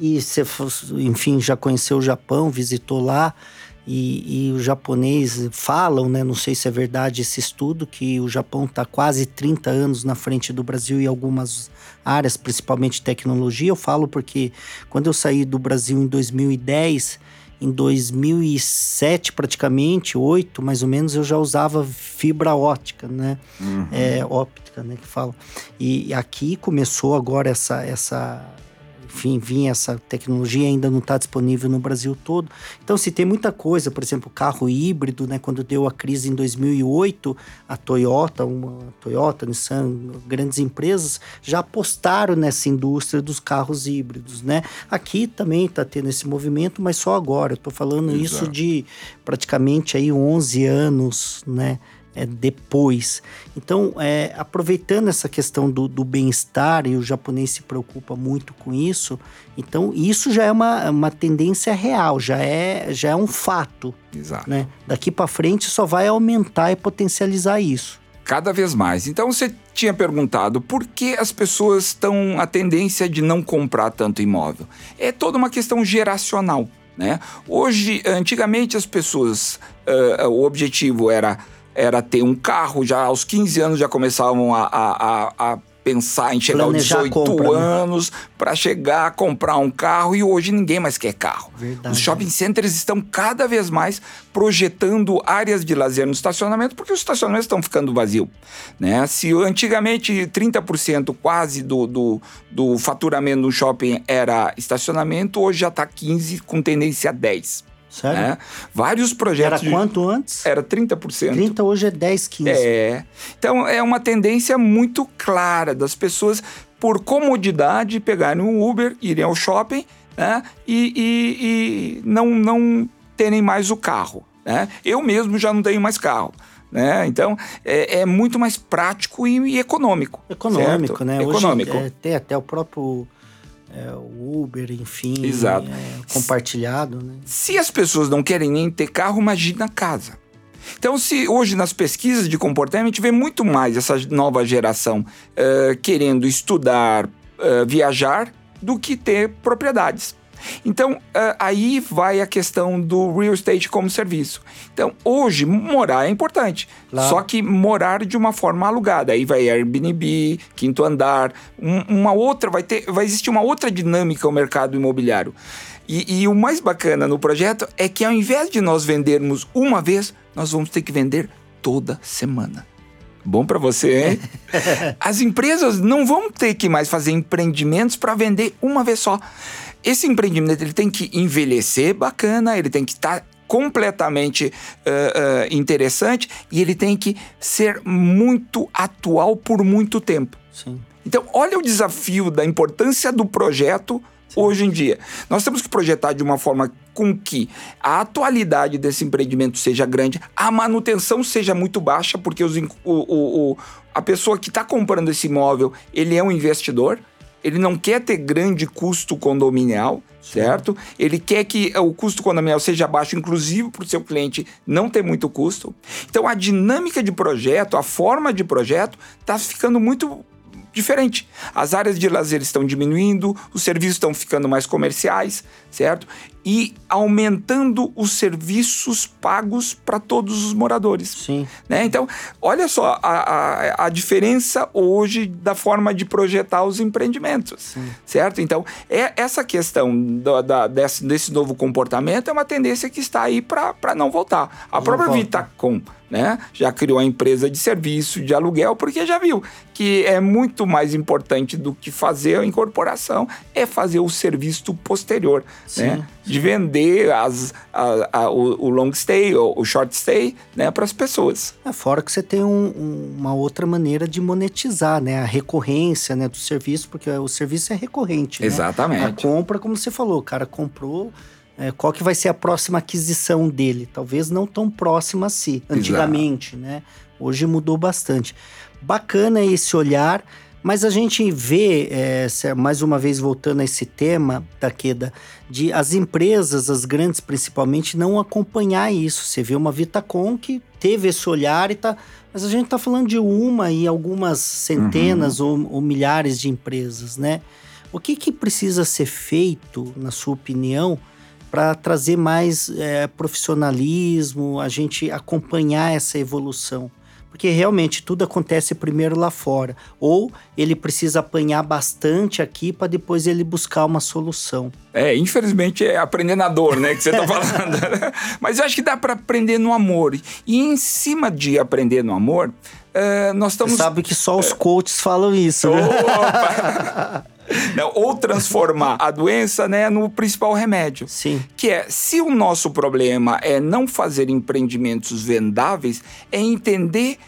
e você, enfim, já conheceu o Japão, visitou lá. E, e os japoneses falam, né, não sei se é verdade esse estudo, que o Japão está quase 30 anos na frente do Brasil em algumas áreas, principalmente tecnologia. Eu falo porque quando eu saí do Brasil em 2010, em 2007 praticamente, 8 mais ou menos, eu já usava fibra ótica, né? Uhum. É, óptica, né, que fala. E aqui começou agora essa, essa enfim, vinha essa tecnologia ainda não está disponível no Brasil todo. Então, se tem muita coisa, por exemplo, carro híbrido, né? Quando deu a crise em 2008, a Toyota, uma Toyota, Nissan, grandes empresas já apostaram nessa indústria dos carros híbridos, né? Aqui também está tendo esse movimento, mas só agora. Eu estou falando Exato. isso de praticamente aí 11 anos, né? É, depois. Então, é, aproveitando essa questão do, do bem-estar, e o japonês se preocupa muito com isso, então isso já é uma, uma tendência real, já é, já é um fato. Exato. Né? Daqui para frente só vai aumentar e potencializar isso. Cada vez mais. Então você tinha perguntado por que as pessoas estão a tendência de não comprar tanto imóvel. É toda uma questão geracional. Né? Hoje, antigamente as pessoas, uh, o objetivo era era ter um carro, já aos 15 anos já começavam a, a, a pensar em chegar Planejar aos 18 compra, né? anos né? para chegar a comprar um carro e hoje ninguém mais quer carro. Verdade. Os shopping centers estão cada vez mais projetando áreas de lazer no estacionamento porque os estacionamentos estão ficando vazios. Né? Se antigamente 30% quase do, do, do faturamento do shopping era estacionamento, hoje já está 15% com tendência a 10%. Sério? Né? Vários projetos. Era quanto antes? Era 30%. 30 hoje é 10, 15. É. Então é uma tendência muito clara das pessoas, por comodidade, pegarem um Uber, irem ao shopping né? e, e, e não, não terem mais o carro. Né? Eu mesmo já não tenho mais carro. Né? Então é, é muito mais prático e, e econômico. Econômico, certo? né? Econômico. Hoje, é, tem até o próprio é, o Uber, enfim, Exato. É, compartilhado. Né? Se as pessoas não querem nem ter carro, imagina a casa. Então, se hoje nas pesquisas de comportamento a gente vê muito mais essa nova geração uh, querendo estudar, uh, viajar, do que ter propriedades. Então, uh, aí vai a questão do real estate como serviço. Então, hoje, morar é importante. Claro. Só que morar de uma forma alugada. Aí vai Airbnb, quinto andar, um, uma outra, vai, ter, vai existir uma outra dinâmica no mercado imobiliário. E, e o mais bacana no projeto é que ao invés de nós vendermos uma vez, nós vamos ter que vender toda semana. Bom para você, hein? As empresas não vão ter que mais fazer empreendimentos para vender uma vez só. Esse empreendimento ele tem que envelhecer bacana, ele tem que estar tá completamente uh, uh, interessante e ele tem que ser muito atual por muito tempo. Sim. Então, olha o desafio da importância do projeto Sim. hoje em dia. Nós temos que projetar de uma forma com que a atualidade desse empreendimento seja grande, a manutenção seja muito baixa, porque os, o, o, o, a pessoa que está comprando esse imóvel, ele é um investidor, ele não quer ter grande custo condominial, certo? Ele quer que o custo condominial seja baixo, inclusive para o seu cliente não ter muito custo. Então a dinâmica de projeto, a forma de projeto está ficando muito diferente. As áreas de lazer estão diminuindo, os serviços estão ficando mais comerciais, certo? E aumentando os serviços pagos para todos os moradores. Sim. Né? Então, olha só a, a, a, diferença hoje da forma de projetar os empreendimentos, Sim. certo? Então, é essa questão do, da, desse, desse novo comportamento é uma tendência que está aí para não voltar. A não própria volta. Vitacom né? Já criou a empresa de serviço de aluguel porque já viu que é muito mais importante do que fazer a incorporação é fazer o serviço posterior, sim, né? Sim. pode vender as, a, a, o, o, long stay, o, o short stay, né, para as pessoas. É, fora que você tem um, um, uma outra maneira de monetizar, né, a recorrência, né, do serviço, porque o serviço é recorrente. Né? Exatamente. A compra, como você falou, o cara comprou, é, qual que vai ser a próxima aquisição dele? Talvez não tão próxima assim, antigamente, Exato. né? Hoje mudou bastante. Bacana esse olhar, mas a gente vê, é, mais uma vez voltando a esse tema, Taqueda, de as empresas, as grandes principalmente, não acompanhar isso. Você vê uma Vitacom que teve esse olhar e tá. Mas a gente está falando de uma e algumas centenas uhum. ou, ou milhares de empresas, né? O que, que precisa ser feito, na sua opinião, para trazer mais é, profissionalismo, a gente acompanhar essa evolução. Porque realmente tudo acontece primeiro lá fora. Ou ele precisa apanhar bastante aqui para depois ele buscar uma solução. É, infelizmente é aprender na dor, né, que você está falando. Mas eu acho que dá para aprender no amor. E em cima de aprender no amor, uh, nós estamos. Você sabe que só os coaches falam isso, né? Opa! Né? Ou transformar a doença né, no principal remédio. Sim. Que é, se o nosso problema é não fazer empreendimentos vendáveis, é entender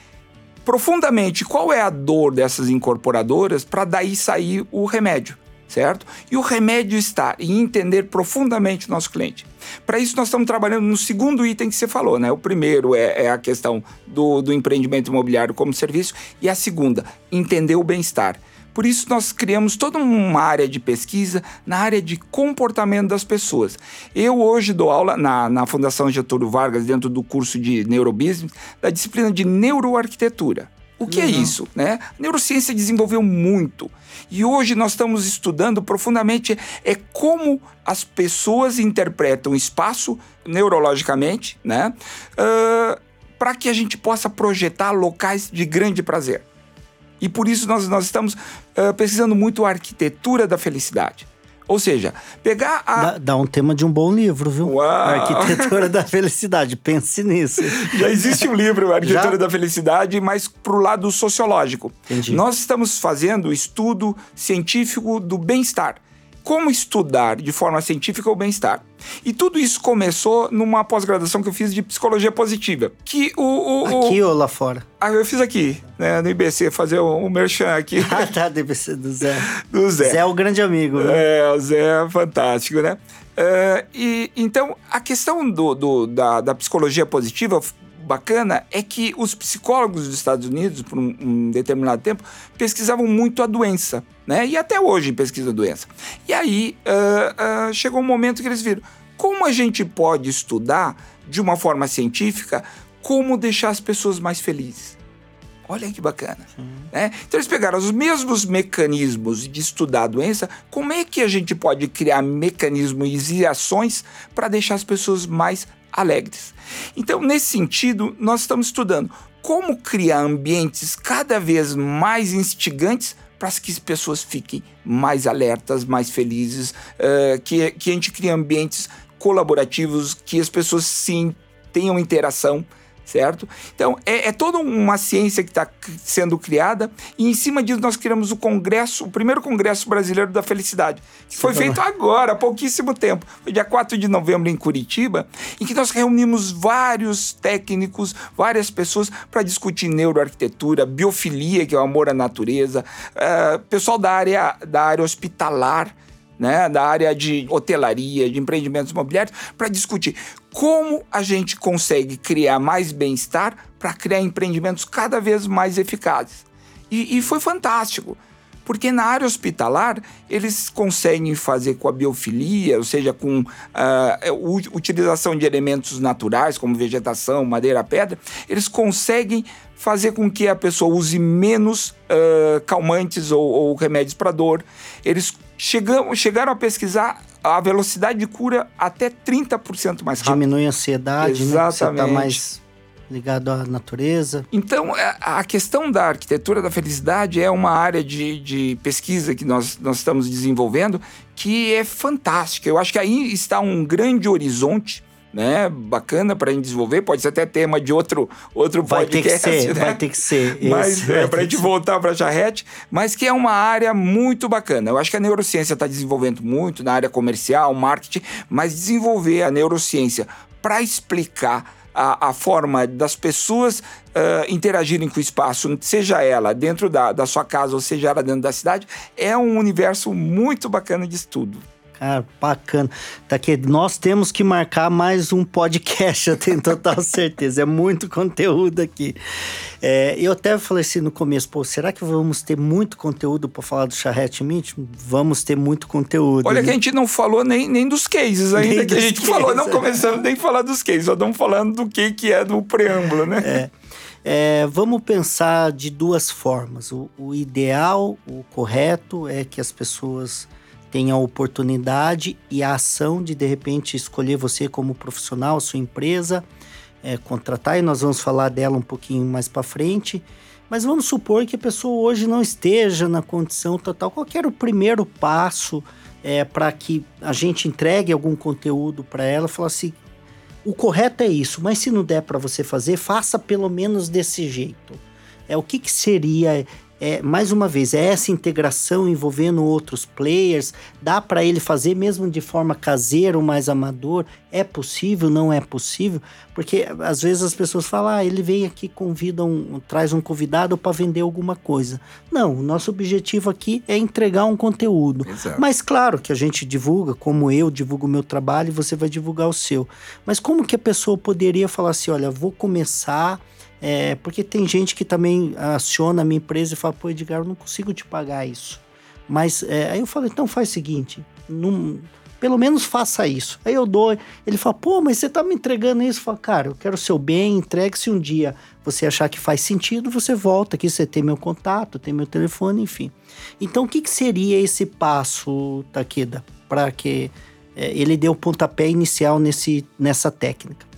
profundamente qual é a dor dessas incorporadoras para daí sair o remédio certo? E o remédio está em entender profundamente o nosso cliente. Para isso, nós estamos trabalhando no segundo item que você falou, né? O primeiro é, é a questão do, do empreendimento imobiliário como serviço, e a segunda, entender o bem-estar. Por isso, nós criamos toda uma área de pesquisa na área de comportamento das pessoas. Eu hoje dou aula na, na Fundação Getúlio Vargas, dentro do curso de Neurobusiness, da disciplina de neuroarquitetura. O que é uhum. é isso? Né? A neurociência desenvolveu muito. E hoje nós estamos estudando profundamente é como as pessoas interpretam o espaço neurologicamente, né? Uh, para que a gente possa projetar locais de grande prazer. E por isso nós, nós estamos uh, pesquisando muito a arquitetura da felicidade. Ou seja, pegar a. Dá, dá, um tema de um bom livro, viu? Uau. Arquitetura da Felicidade. Pense nisso. Já existe um livro, Arquitetura Já? da Felicidade, mas para o lado sociológico. Entendi. Nós estamos fazendo estudo científico do bem-estar como estudar de forma científica o bem-estar. E tudo isso começou numa pós-graduação que eu fiz de psicologia positiva. Que o. o aqui o... ou lá fora? Ah, eu fiz aqui, né, no IBC, fazer o, o merchan aqui. Ah, tá, do IBC, do Zé. Do Zé. Zé é o grande amigo. Né? É, o Zé é fantástico, né? Uh, e então a questão do, do da, da psicologia positiva bacana é que os psicólogos dos Estados Unidos, por um, um, determinado tempo, pesquisavam muito a doença, né? E até hoje pesquisa a doença. E aí uh, uh, chegou um momento que eles viram como a gente pode estudar de uma forma científica como deixar as pessoas mais felizes. Olha que bacana. Né? Então eles pegaram os mesmos mecanismos de estudar a doença, como é que a gente pode criar mecanismos e ações para deixar as pessoas mais alegres. Então, nesse sentido, nós estamos estudando como criar ambientes cada vez mais instigantes para que as pessoas fiquem mais alertas, mais felizes, uh, que, que a gente crie ambientes colaborativos, que as pessoas sim tenham interação certo? Então, é, é toda uma ciência que está sendo criada e em cima disso nós criamos o congresso, o primeiro congresso brasileiro da felicidade, que foi feito agora, há pouquíssimo tempo. Foi dia 4 de novembro em Curitiba, em que nós reunimos vários técnicos, várias pessoas para discutir neuroarquitetura, biofilia, que é o amor à natureza, uh, pessoal da área, da área hospitalar, né, da área de hotelaria, de empreendimentos imobiliários, para discutir como a gente consegue criar mais bem-estar para criar empreendimentos cada vez mais eficazes. E, e, foi fantástico, porque na área hospitalar eles conseguem fazer com a biofilia, ou seja, com uh, utilização de elementos naturais, como vegetação, madeira, pedra, eles conseguem fazer com que a pessoa use menos uh, calmantes ou, ou remédios para dor. Eles chegam, chegaram a pesquisar a velocidade de cura até 30% mais rápido. Diminui a ansiedade, Exatamente. né? Você está mais ligado à natureza. Então, é, a questão da arquitetura da felicidade é uma área de, de pesquisa que nós, nós estamos desenvolvendo que é fantástica. Eu acho que aí está um grande horizonte né? Bacana para a gente desenvolver, pode ser até tema de outro, outro vai podcast. Ter que ser, né? Vai ter que ser. Mas é, para a gente voltar para a charrete, mas que é uma área muito bacana. Eu acho que a neurociência está desenvolvendo muito na área comercial, marketing, mas desenvolver a neurociência para explicar a, a, forma das pessoas uh, interagirem com o espaço, seja ela dentro da, da sua casa ou seja ela dentro da cidade, é um universo muito bacana de estudo. Cara, bacana. Tá aqui, nós temos que marcar mais um podcast, eu tenho total certeza. É muito conteúdo aqui. É, eu até falei assim no começo, pô, será que vamos ter muito conteúdo para falar do Charrete Mint? Vamos ter muito conteúdo. Olha que a gente não falou nem, nem dos cases ainda, nem que a gente cases, falou, não é. começamos nem a falar dos cases, só estamos falando do que, que é do preâmbulo, né? É. É, vamos pensar de duas formas. O, o ideal, o correto é que as pessoas tem a oportunidade e a ação de de repente escolher você como profissional, sua empresa, é, contratar e nós vamos falar dela um pouquinho mais para frente. Mas vamos supor que a pessoa hoje não esteja na condição total. Qual era o primeiro passo é, para que a gente entregue algum conteúdo para ela? Falar assim, o correto é isso, mas se não der para você fazer, faça pelo menos desse jeito. É o que, que seria é, mais uma vez, é essa integração envolvendo outros players, dá para ele fazer mesmo de forma caseira ou mais amador? É possível? Não é possível? Porque às vezes as pessoas falam, ah, ele vem aqui, convida um, traz um convidado para vender alguma coisa. Não, o nosso objetivo aqui é entregar um conteúdo. Exato. Mas claro que a gente divulga, como eu divulgo o meu trabalho e você vai divulgar o seu. Mas como que a pessoa poderia falar assim, olha, vou começar é, porque tem gente que também aciona a minha empresa e fala, pô, Edgar, eu não consigo te pagar isso. Mas é, aí eu falo, então faz o seguinte, pelo menos faça isso. Aí eu dou, ele fala, pô, mas você tá me entregando isso? Eu falo, cara, eu quero o seu bem, entregue se um dia você achar que faz sentido, você volta aqui, você tem meu contato, tem meu telefone, enfim. Então, o que, que seria esse passo, Takeda, para que é, ele dê o pontapé inicial nesse, nessa técnica?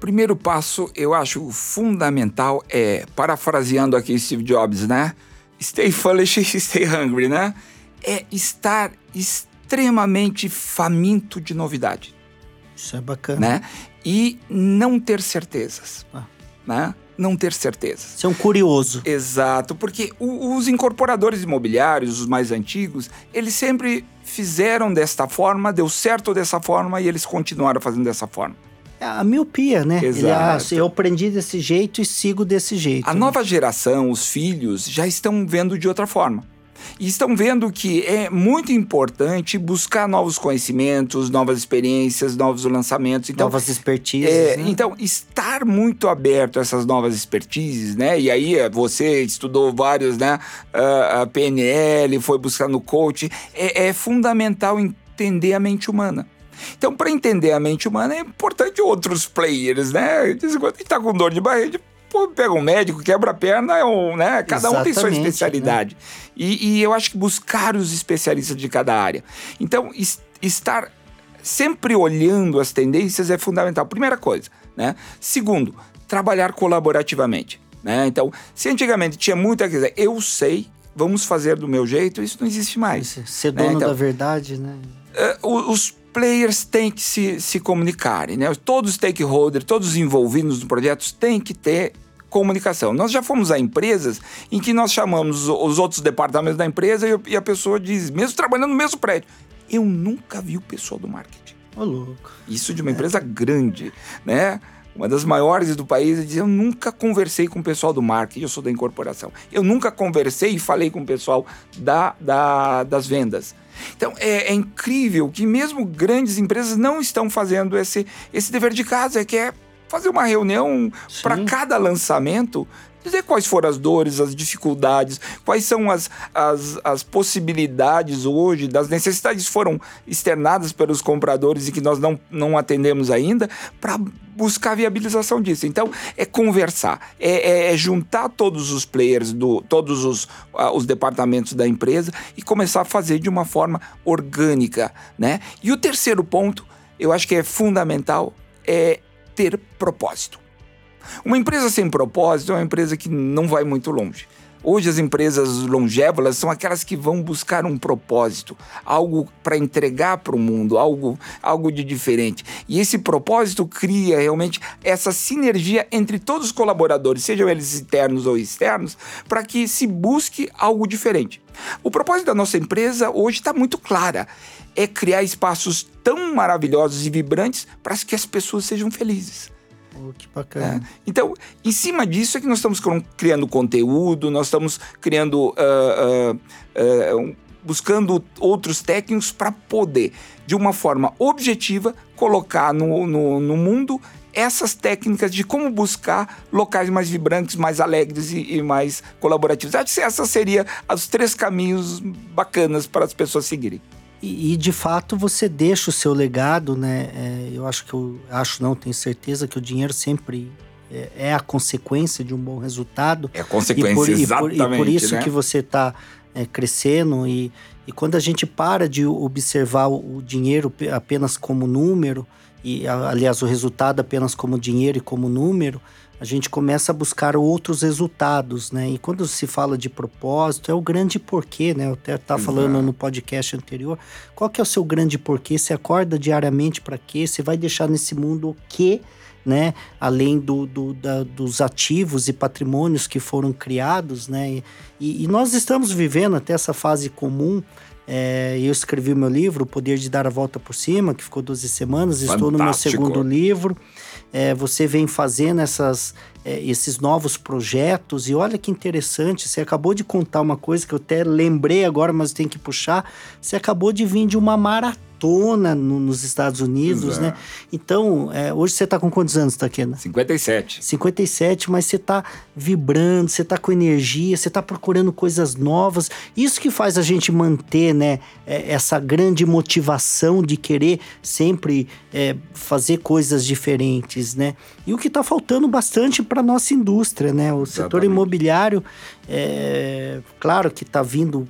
Primeiro passo, eu acho fundamental é, parafraseando aqui Steve Jobs, né? Stay foolish, stay hungry, né? É estar extremamente faminto de novidade. Isso é bacana. Né? E não ter certezas. Ah. Né? Não ter certezas. Ser um curioso. Exato, porque os incorporadores imobiliários, os mais antigos, eles sempre fizeram desta forma, deu certo dessa forma e eles continuaram fazendo dessa forma. É a miopia, né? Exato. Ele, ah, eu aprendi desse jeito e sigo desse jeito. A né? nova geração, os filhos, já estão vendo de outra forma. E estão vendo que é muito importante buscar novos conhecimentos, novas experiências, novos lançamentos. Então, novas expertises. É, né? Então, estar muito aberto a essas novas expertises, né? E aí, você estudou vários, né? Uh, a PNL, foi buscar no coach. É, é fundamental entender a mente humana. Então, para entender a mente humana, é importante outros players, né? De quando a gente tá com dor de barriga, pô, pega um médico, quebra a perna, ou, né? Cada Exatamente, um tem sua especialidade. Né? E, e, eu acho que buscar os especialistas de cada área. Então, estar sempre olhando as tendências é fundamental. Primeira coisa, né? Segundo, trabalhar colaborativamente. Né? Então, se antigamente tinha muita coisa, eu sei, vamos fazer do meu jeito, isso não existe mais. Ser dono né? então, da verdade, né? Uh, os players têm que se, se comunicarem, né? Todos os stakeholders, todos os envolvidos no projeto têm que ter comunicação. Nós já fomos a empresas em que nós chamamos os outros departamentos da empresa e a pessoa diz, mesmo trabalhando no mesmo prédio, eu nunca vi o pessoal do marketing. Ô, louco. Isso de uma empresa é. grande, né? Uma das maiores do país, diz, eu nunca conversei com o pessoal do marketing, eu sou da incorporação. Eu nunca conversei e falei com o pessoal da, da das vendas. Então é, é, incrível que mesmo grandes empresas não estão fazendo esse, esse dever de casa, que é fazer uma reunião para cada lançamento dizer quais foram as dores, as dificuldades, quais são as, as, as possibilidades hoje, das necessidades que foram externadas pelos compradores e que nós não, não atendemos ainda, para buscar a viabilização disso. Então, é conversar, é, é, é, juntar todos os players, do, todos os, uh, os departamentos da empresa e começar a fazer de uma forma orgânica. Né? E o terceiro ponto, eu acho que é fundamental, é ter propósito. Uma empresa sem propósito é uma empresa que não vai muito longe. Hoje as empresas longevas são aquelas que vão buscar um propósito, algo para entregar para o mundo, algo, algo de diferente. E esse propósito cria realmente essa sinergia entre todos os colaboradores, sejam eles internos ou externos, para que se busque algo diferente. O propósito da nossa empresa hoje está muito clara, é criar espaços tão maravilhosos e vibrantes para que as pessoas sejam felizes. Que bacana. É. Então, em cima disso é que nós estamos criando conteúdo, nós estamos criando. Uh, uh, uh, buscando outros técnicos para poder, de uma forma objetiva, colocar no, no, no, mundo essas técnicas de como buscar locais mais vibrantes, mais alegres e, e mais colaborativos. Acho que esses seriam os três caminhos bacanas para as pessoas seguirem. E, e, de fato você deixa o seu legado, né? É, eu acho que eu acho não tenho certeza que o dinheiro sempre é, é a consequência de um bom resultado. É a consequência, e por, exatamente. E por, e por isso né? que você está é, crescendo e, e quando a gente para de observar o, o dinheiro apenas como número e aliás o resultado apenas como dinheiro e como número, a gente começa a buscar outros resultados, né? E quando se fala de propósito, é o grande porquê, né? Eu até estava falando no podcast anterior. Qual que é o seu grande porquê? Você acorda diariamente para quê? Você vai deixar nesse mundo o quê? Né? Além do, do da, dos ativos e patrimônios que foram criados, né? E, e nós estamos vivendo até essa fase comum é, eu escrevi o meu livro, O Poder de Dar a Volta por Cima, que ficou 12 semanas. Fantástico. Estou no meu segundo livro. É, você vem fazendo essas, é, esses novos projetos e olha que interessante. Você acabou de contar uma coisa que eu até lembrei agora, mas tem que puxar. Você acabou de vir de uma maratona maratona no, nos Estados Unidos, né? Então, é, hoje você está com quantos anos, Taquena? 57. 57, mas você está vibrando, você está com energia, você está procurando coisas novas. Isso que faz a gente manter, né, é, essa grande motivação de querer sempre é, fazer coisas diferentes, né? E o que está faltando bastante para nossa indústria, né? O Exatamente. setor imobiliário, é, claro que está vindo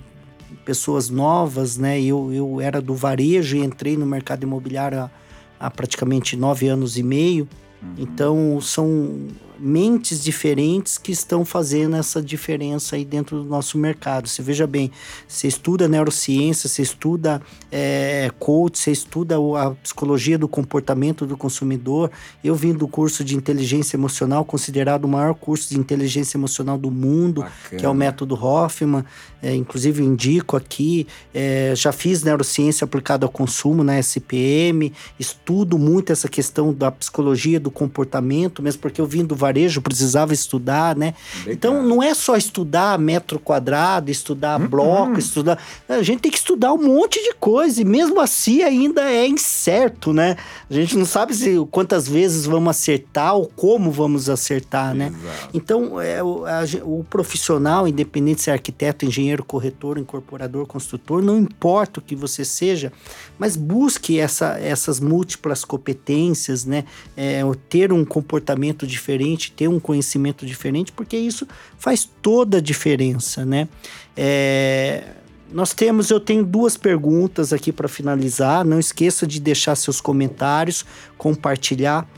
pessoas novas, né? Eu, eu era do varejo e entrei no mercado imobiliário há, há praticamente nove anos e meio. Uhum. Então, são mentes diferentes que estão fazendo essa diferença aí dentro do nosso mercado. Você veja bem, você estuda neurociência, você estuda é, coach, você estuda a psicologia do comportamento do consumidor. Eu vim do curso de inteligência emocional, considerado o maior curso de inteligência emocional do mundo, Bacana. que é o método Hoffman. É, inclusive indico aqui, é, já fiz neurociência aplicada ao consumo na SPM, estudo muito essa questão da psicologia do comportamento, mesmo porque eu vim do varejo, precisava estudar, né? Legal. Então não é só estudar metro quadrado, estudar uhum. bloco, estudar. A gente tem que estudar um monte de coisa, e mesmo assim ainda é incerto, né? A gente não sabe se quantas vezes vamos acertar ou como vamos acertar, né? Exato. Então, é, o, a, o profissional, independente se é arquiteto, engenheiro, corretor, incorporador, construtor, não importa o que você seja, mas busque essa, essas múltiplas competências, né? É, ter um comportamento diferente ter um conhecimento diferente, porque isso faz toda a diferença, né? É, nós temos, eu tenho duas perguntas aqui para finalizar. Não esqueça de deixar seus comentários, compartilhar.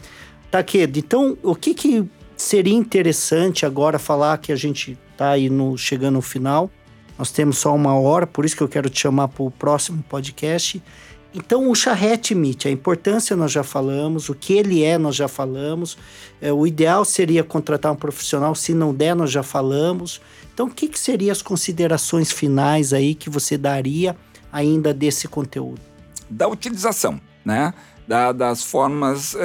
Taquedo, então, o que, que seria interessante agora falar que a gente está aí no, chegando no final? Nós temos só uma hora, por isso que eu quero te chamar para o próximo podcast. Então, o charrete Meet, a importância nós já falamos, o que ele é nós já falamos, é, o ideal seria contratar um profissional, se não der nós já falamos. Então, o que, que seriam as considerações finais aí que você daria ainda desse conteúdo? Da utilização, né? Da, das formas uh,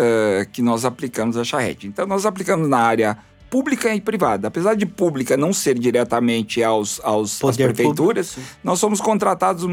que nós aplicamos a charrete. Então, nós aplicamos na área pública e privada. Apesar de pública não ser diretamente aos, aos às prefeituras, público, nós somos contratados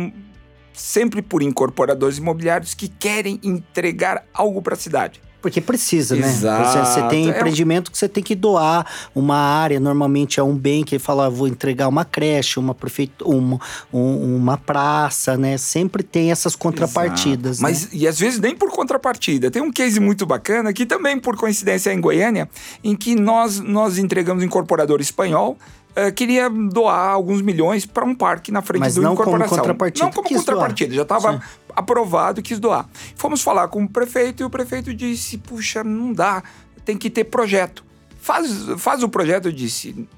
sempre por incorporadores imobiliários que querem entregar algo para a cidade. Porque precisa, né? Exato. Você, tem é empreendimento que você tem que doar uma área, normalmente é um bem que fala, vou entregar uma creche, uma prefeitura, uma, uma praça, né? Sempre tem essas contrapartidas. Né? Mas, e às vezes nem por contrapartida. Tem um case muito bacana que também, por coincidência, é em Goiânia, em que nós, nós entregamos um incorporador espanhol Uh, queria doar alguns milhões para um parque na frente Mas do não incorporação. Como contrapartida. Não como contrapartida, doar. já estava aprovado e quis doar. Fomos falar com o prefeito e o prefeito disse: puxa, não dá, tem que ter projeto. Faz, faz o projeto, eu disse.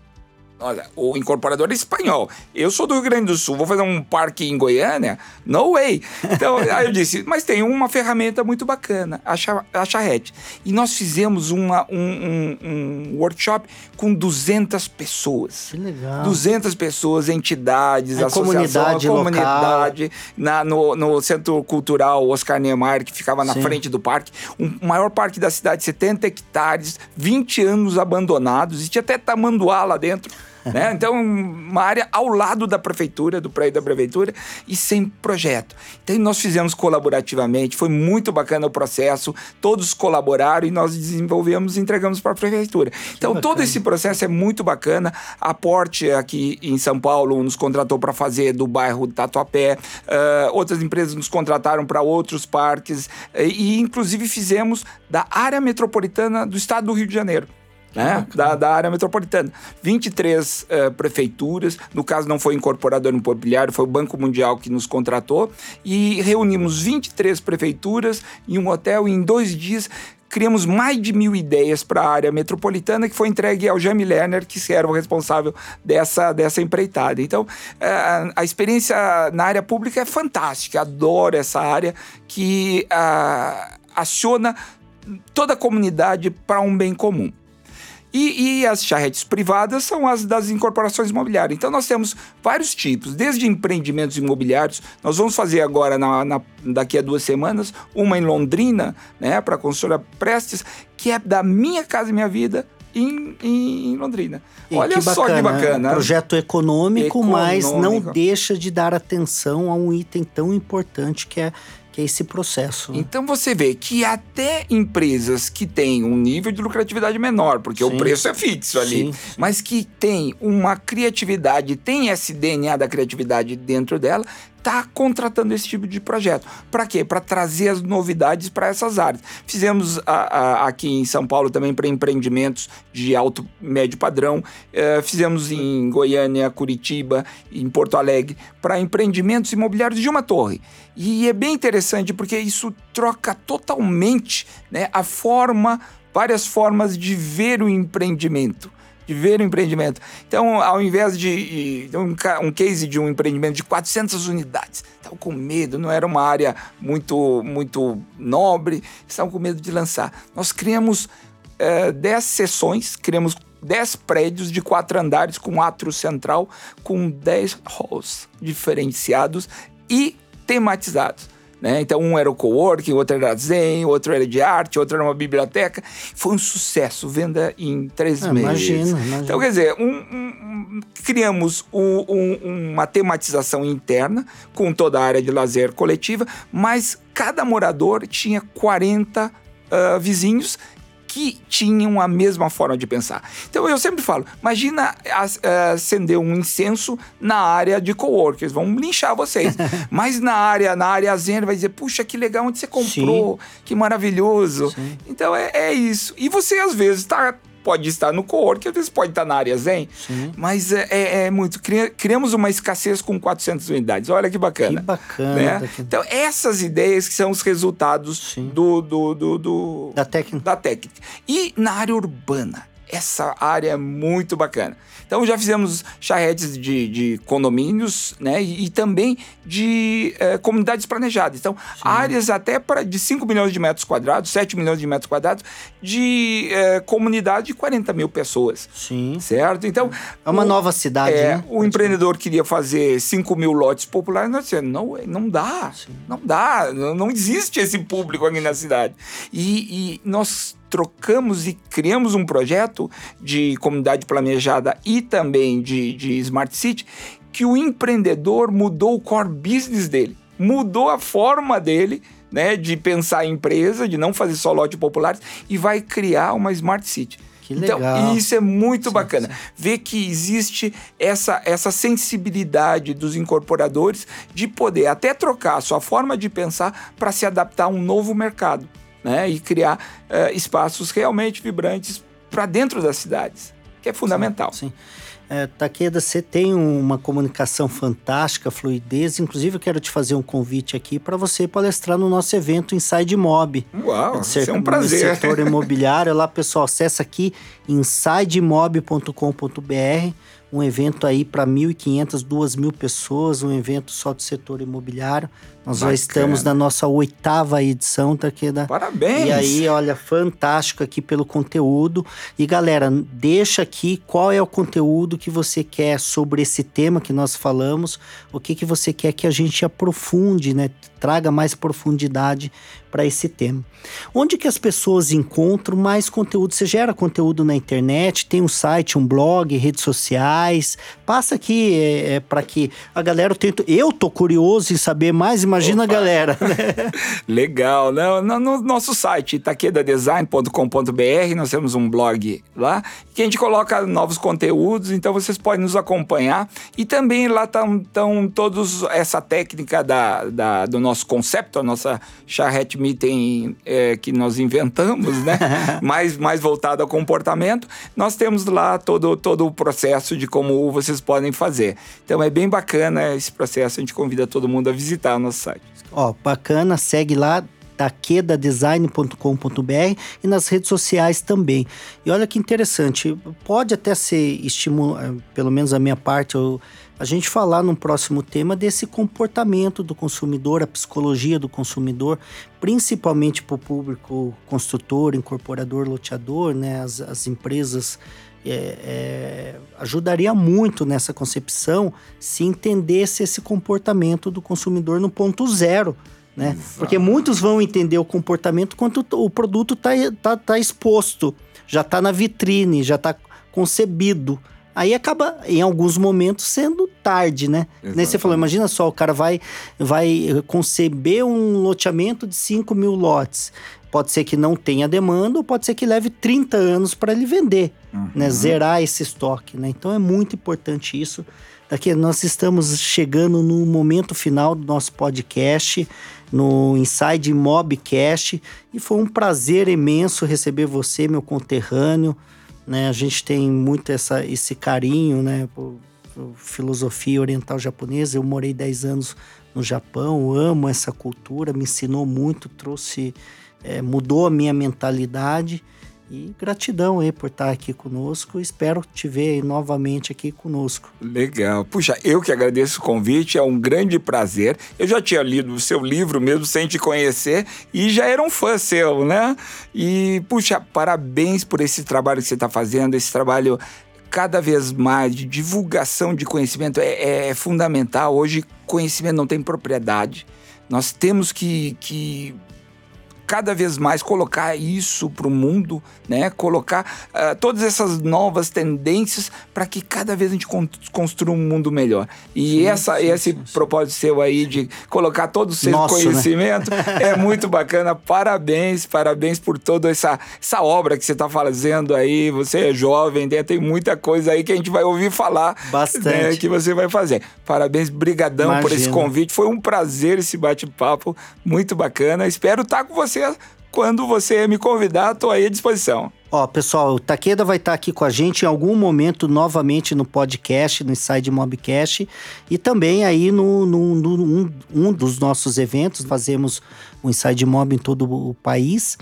Olha, o incorporador é espanhol. Eu sou do Rio Grande do Sul, vou fazer um parque em Goiânia? No way! Então, aí eu disse, mas tem uma ferramenta muito bacana, a, a charrete. E nós fizemos uma, um, um, um, workshop com 200 pessoas. Que legal. 200 pessoas, entidades, a comunidade, comunidade, na, no, no Centro Cultural Oscar Niemeyer, que ficava na Sim. frente do parque. O um maior parque da cidade, 70 hectares, 20 anos abandonados, e tinha até tamanduá lá dentro né? Então, uma área ao lado da prefeitura, do prédio da prefeitura, e sem projeto. Então, nós fizemos colaborativamente, foi muito bacana o processo, todos colaboraram e nós desenvolvemos e entregamos para a prefeitura. Então, todo esse processo é muito bacana. A Porte, aqui em São Paulo, nos contratou para fazer do bairro Tatuapé, uh, outras empresas nos contrataram para outros parques, e inclusive fizemos da área metropolitana do estado do Rio de Janeiro né? Da, da, área metropolitana. 23 uh, eh, prefeituras, no caso não foi incorporador imobiliário, foi o Banco Mundial que nos contratou, e reunimos 23 prefeituras em um hotel e em dois dias criamos mais de mil ideias para a área metropolitana que foi entregue ao Jamie Lerner, que era o responsável dessa, dessa empreitada. Então, a, eh, a experiência na área pública é fantástica, adoro essa área que a, eh, aciona toda a comunidade para um bem comum. E, e, as charretes privadas são as das incorporações imobiliárias. Então nós temos vários tipos, desde empreendimentos imobiliários. Nós vamos fazer agora, na, na, daqui a duas semanas, uma em Londrina, né, para a consultora Prestes, que é da Minha Casa e Minha Vida, em, em, Londrina. E Olha que só bacana, que bacana. Projeto econômico, econômico, mas não deixa de dar atenção a um item tão importante que é que é esse processo. Né? Então você vê que até empresas que têm um nível de lucratividade menor, porque sim. o preço é fixo ali, sim, sim. mas que tem uma criatividade, tem esse DNA da criatividade dentro dela, está contratando esse tipo de projeto. Para quê? Para trazer as novidades para essas áreas. Fizemos a, a, aqui em São Paulo também para empreendimentos de alto, médio padrão. Uh, fizemos em Goiânia, Curitiba, em Porto Alegre, para empreendimentos imobiliários de uma torre. E é bem interessante porque isso troca totalmente né, a forma, várias formas de ver o empreendimento de ver o empreendimento. Então, ao invés de um, um case de um empreendimento de 400 unidades, estavam com medo, não era uma área muito, muito nobre, estavam com medo de lançar. Nós criamos é, 10 sessões, criamos 10 prédios de quatro andares com átrio central, com 10 halls diferenciados e tematizados. Né? Então, um era o coworking, outro era Zen, outro era de arte, outro era uma biblioteca. Foi um sucesso, venda em três ah, meses. Imagina, imagina. Então, quer dizer, um, um, criamos um, uma tematização interna com toda a área de lazer coletiva, mas cada morador tinha 40 uh, ah, vizinhos que tinham a mesma forma de pensar. Então eu sempre falo, imagina acender um incenso na área de coworkers, vão linchar vocês. Mas na área, na área zen, vai dizer, puxa, que legal onde você comprou, Sim. que maravilhoso. Sim. Então é, é, isso. E você às vezes está pode estar no co-work, às vezes pode estar na área Zen, Sim. mas é, é, é, muito. Criamos uma escassez com 400 unidades. Olha que bacana. Que bacana. Né? Então, essas ideias que são os resultados do, do, do, do, da técnica. Da técnica. E na área urbana, essa área é muito bacana. Então já fizemos charretes de, de condomínios, né? E, e também de é, comunidades planejadas. Então, Sim. áreas até para de 5 milhões de metros quadrados, 7 milhões de metros quadrados, de é, comunidade de 40 mil pessoas. Sim. Certo? Então. É uma o, nova cidade, é, né? O empreendedor queria fazer 5 mil lotes populares, nós dissemos, não, não dá. Sim. Não dá. Não, não existe esse público aqui na cidade. E, e nós trocamos e criamos um projeto de comunidade planejada e também de, de Smart City que o empreendedor mudou o core business dele, mudou a forma dele né, de pensar a empresa, de não fazer só lote populares e vai criar uma Smart City. Que então, legal. Então, isso é muito sim, bacana. Sim. Ver que existe essa, essa sensibilidade dos incorporadores de poder até trocar a sua forma de pensar para se adaptar a um novo mercado né? e criar uh, espaços realmente vibrantes para dentro das cidades, que é fundamental. Sim. sim. É, Taqueda, você tem uma comunicação fantástica, fluidez. Inclusive, eu quero te fazer um convite aqui para você palestrar no nosso evento Inside Mob. Uau, é, é um prazer. No setor imobiliário. Lá, pessoal, acessa aqui insidemob.com.br um evento aí para 1.500, 2.000 pessoas, um evento só do setor imobiliário. Nós Bacana. já estamos na nossa oitava edição, Taqueda. Parabéns! E aí, olha, fantástico aqui pelo conteúdo. E galera, deixa aqui qual é o conteúdo que você quer sobre esse tema que nós falamos, o que, que você quer que a gente aprofunde, né? Traga mais profundidade para esse tema. Onde que as pessoas encontram mais conteúdo? Você gera conteúdo na internet, tem um site, um blog, redes sociais. Passa aqui é, é para que a galera tente. Eu tô curioso em saber mais, imagina Opa. a galera. Né? Legal. No, no, no, nosso site, taquedadesign.com.br, nós temos um blog lá que a gente coloca novos conteúdos, então vocês podem nos acompanhar. E também lá estão todos essa técnica da, da, do nosso conceito, a nossa charrete meeting é, que nós inventamos, né? mais, mais voltado ao comportamento. Nós temos lá todo, todo o processo de como vocês podem fazer. Então é bem bacana esse processo, a gente convida todo mundo a visitar o nosso site. Ó, bacana, segue lá, taquedadesign.com.br e nas redes sociais também. E olha que interessante, pode até ser estímulo, eh, pelo menos a minha parte, eu, a gente falar num próximo tema desse comportamento do consumidor, a psicologia do consumidor, principalmente para o público construtor, incorporador, loteador, né, as, as empresas. É, é, ajudaria muito nessa concepção se entendesse esse comportamento do consumidor no ponto zero né? Porque muitos vão entender o comportamento quando o produto está tá, tá exposto, já está na vitrine, já está concebido. Aí acaba, em alguns momentos, sendo tarde, né? Nem você falou, imagina só, o cara vai, vai conceber um loteamento de 5 mil lotes. Pode ser que não tenha demanda, ou pode ser que leve 30 anos para ele vender, uhum. né? Zerar esse estoque, né? Então é muito importante isso. Daqui nós estamos chegando no momento final do nosso podcast no Inside Mobcast e foi um prazer imenso receber você, meu conterrâneo. Né? A gente tem muito essa, esse carinho né? por, por filosofia oriental japonesa. Eu morei 10 anos no Japão, amo essa cultura, me ensinou muito, trouxe, é, mudou a minha mentalidade. E gratidão aí por estar aqui conosco. Espero te ver novamente aqui conosco. Legal. Puxa, eu que agradeço o convite, é um grande prazer. Eu já tinha lido o seu livro mesmo sem te conhecer e já era um fã seu, né? E, puxa, parabéns por esse trabalho que você está fazendo, esse trabalho cada vez mais de divulgação de conhecimento é, é fundamental. Hoje, conhecimento não tem propriedade. Nós temos que, que cada vez mais colocar isso para o mundo, né? Colocar uh, todas essas novas tendências para que cada vez a gente construa um mundo melhor. E sim, essa, sim, esse sim, propósito seu aí de colocar todo o seu Nosso, né? conhecimento né? é muito bacana. Parabéns, parabéns por toda essa, essa obra que você está fazendo aí. Você é jovem, né? tem muita coisa aí que a gente vai ouvir falar. Né, Bastante. Né, que você vai fazer. Parabéns, brigadão Imagina. por esse convite. Foi um prazer esse bate-papo, muito bacana. Espero estar com você você, quando você me convidar, estou aí à disposição. Ó, pessoal, o Taqueda vai estar aqui com a gente em algum momento novamente no podcast, no Inside Mobcast e também aí no, no, no um, um, dos nossos eventos. Fazemos o Inside Mob em todo o país.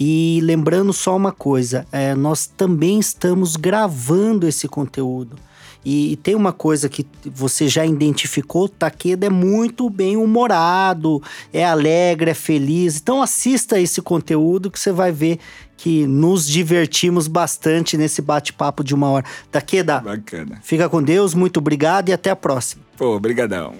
E lembrando só uma coisa, é, nós também estamos gravando esse conteúdo. E, e, tem uma coisa que você já identificou: Taqueda é muito bem humorado, é alegre, é feliz. Então assista esse conteúdo que você vai ver que nos divertimos bastante nesse bate-papo de uma hora. Taqueda, Bacana. fica com Deus, muito obrigado e até a próxima. Pô, brigadão.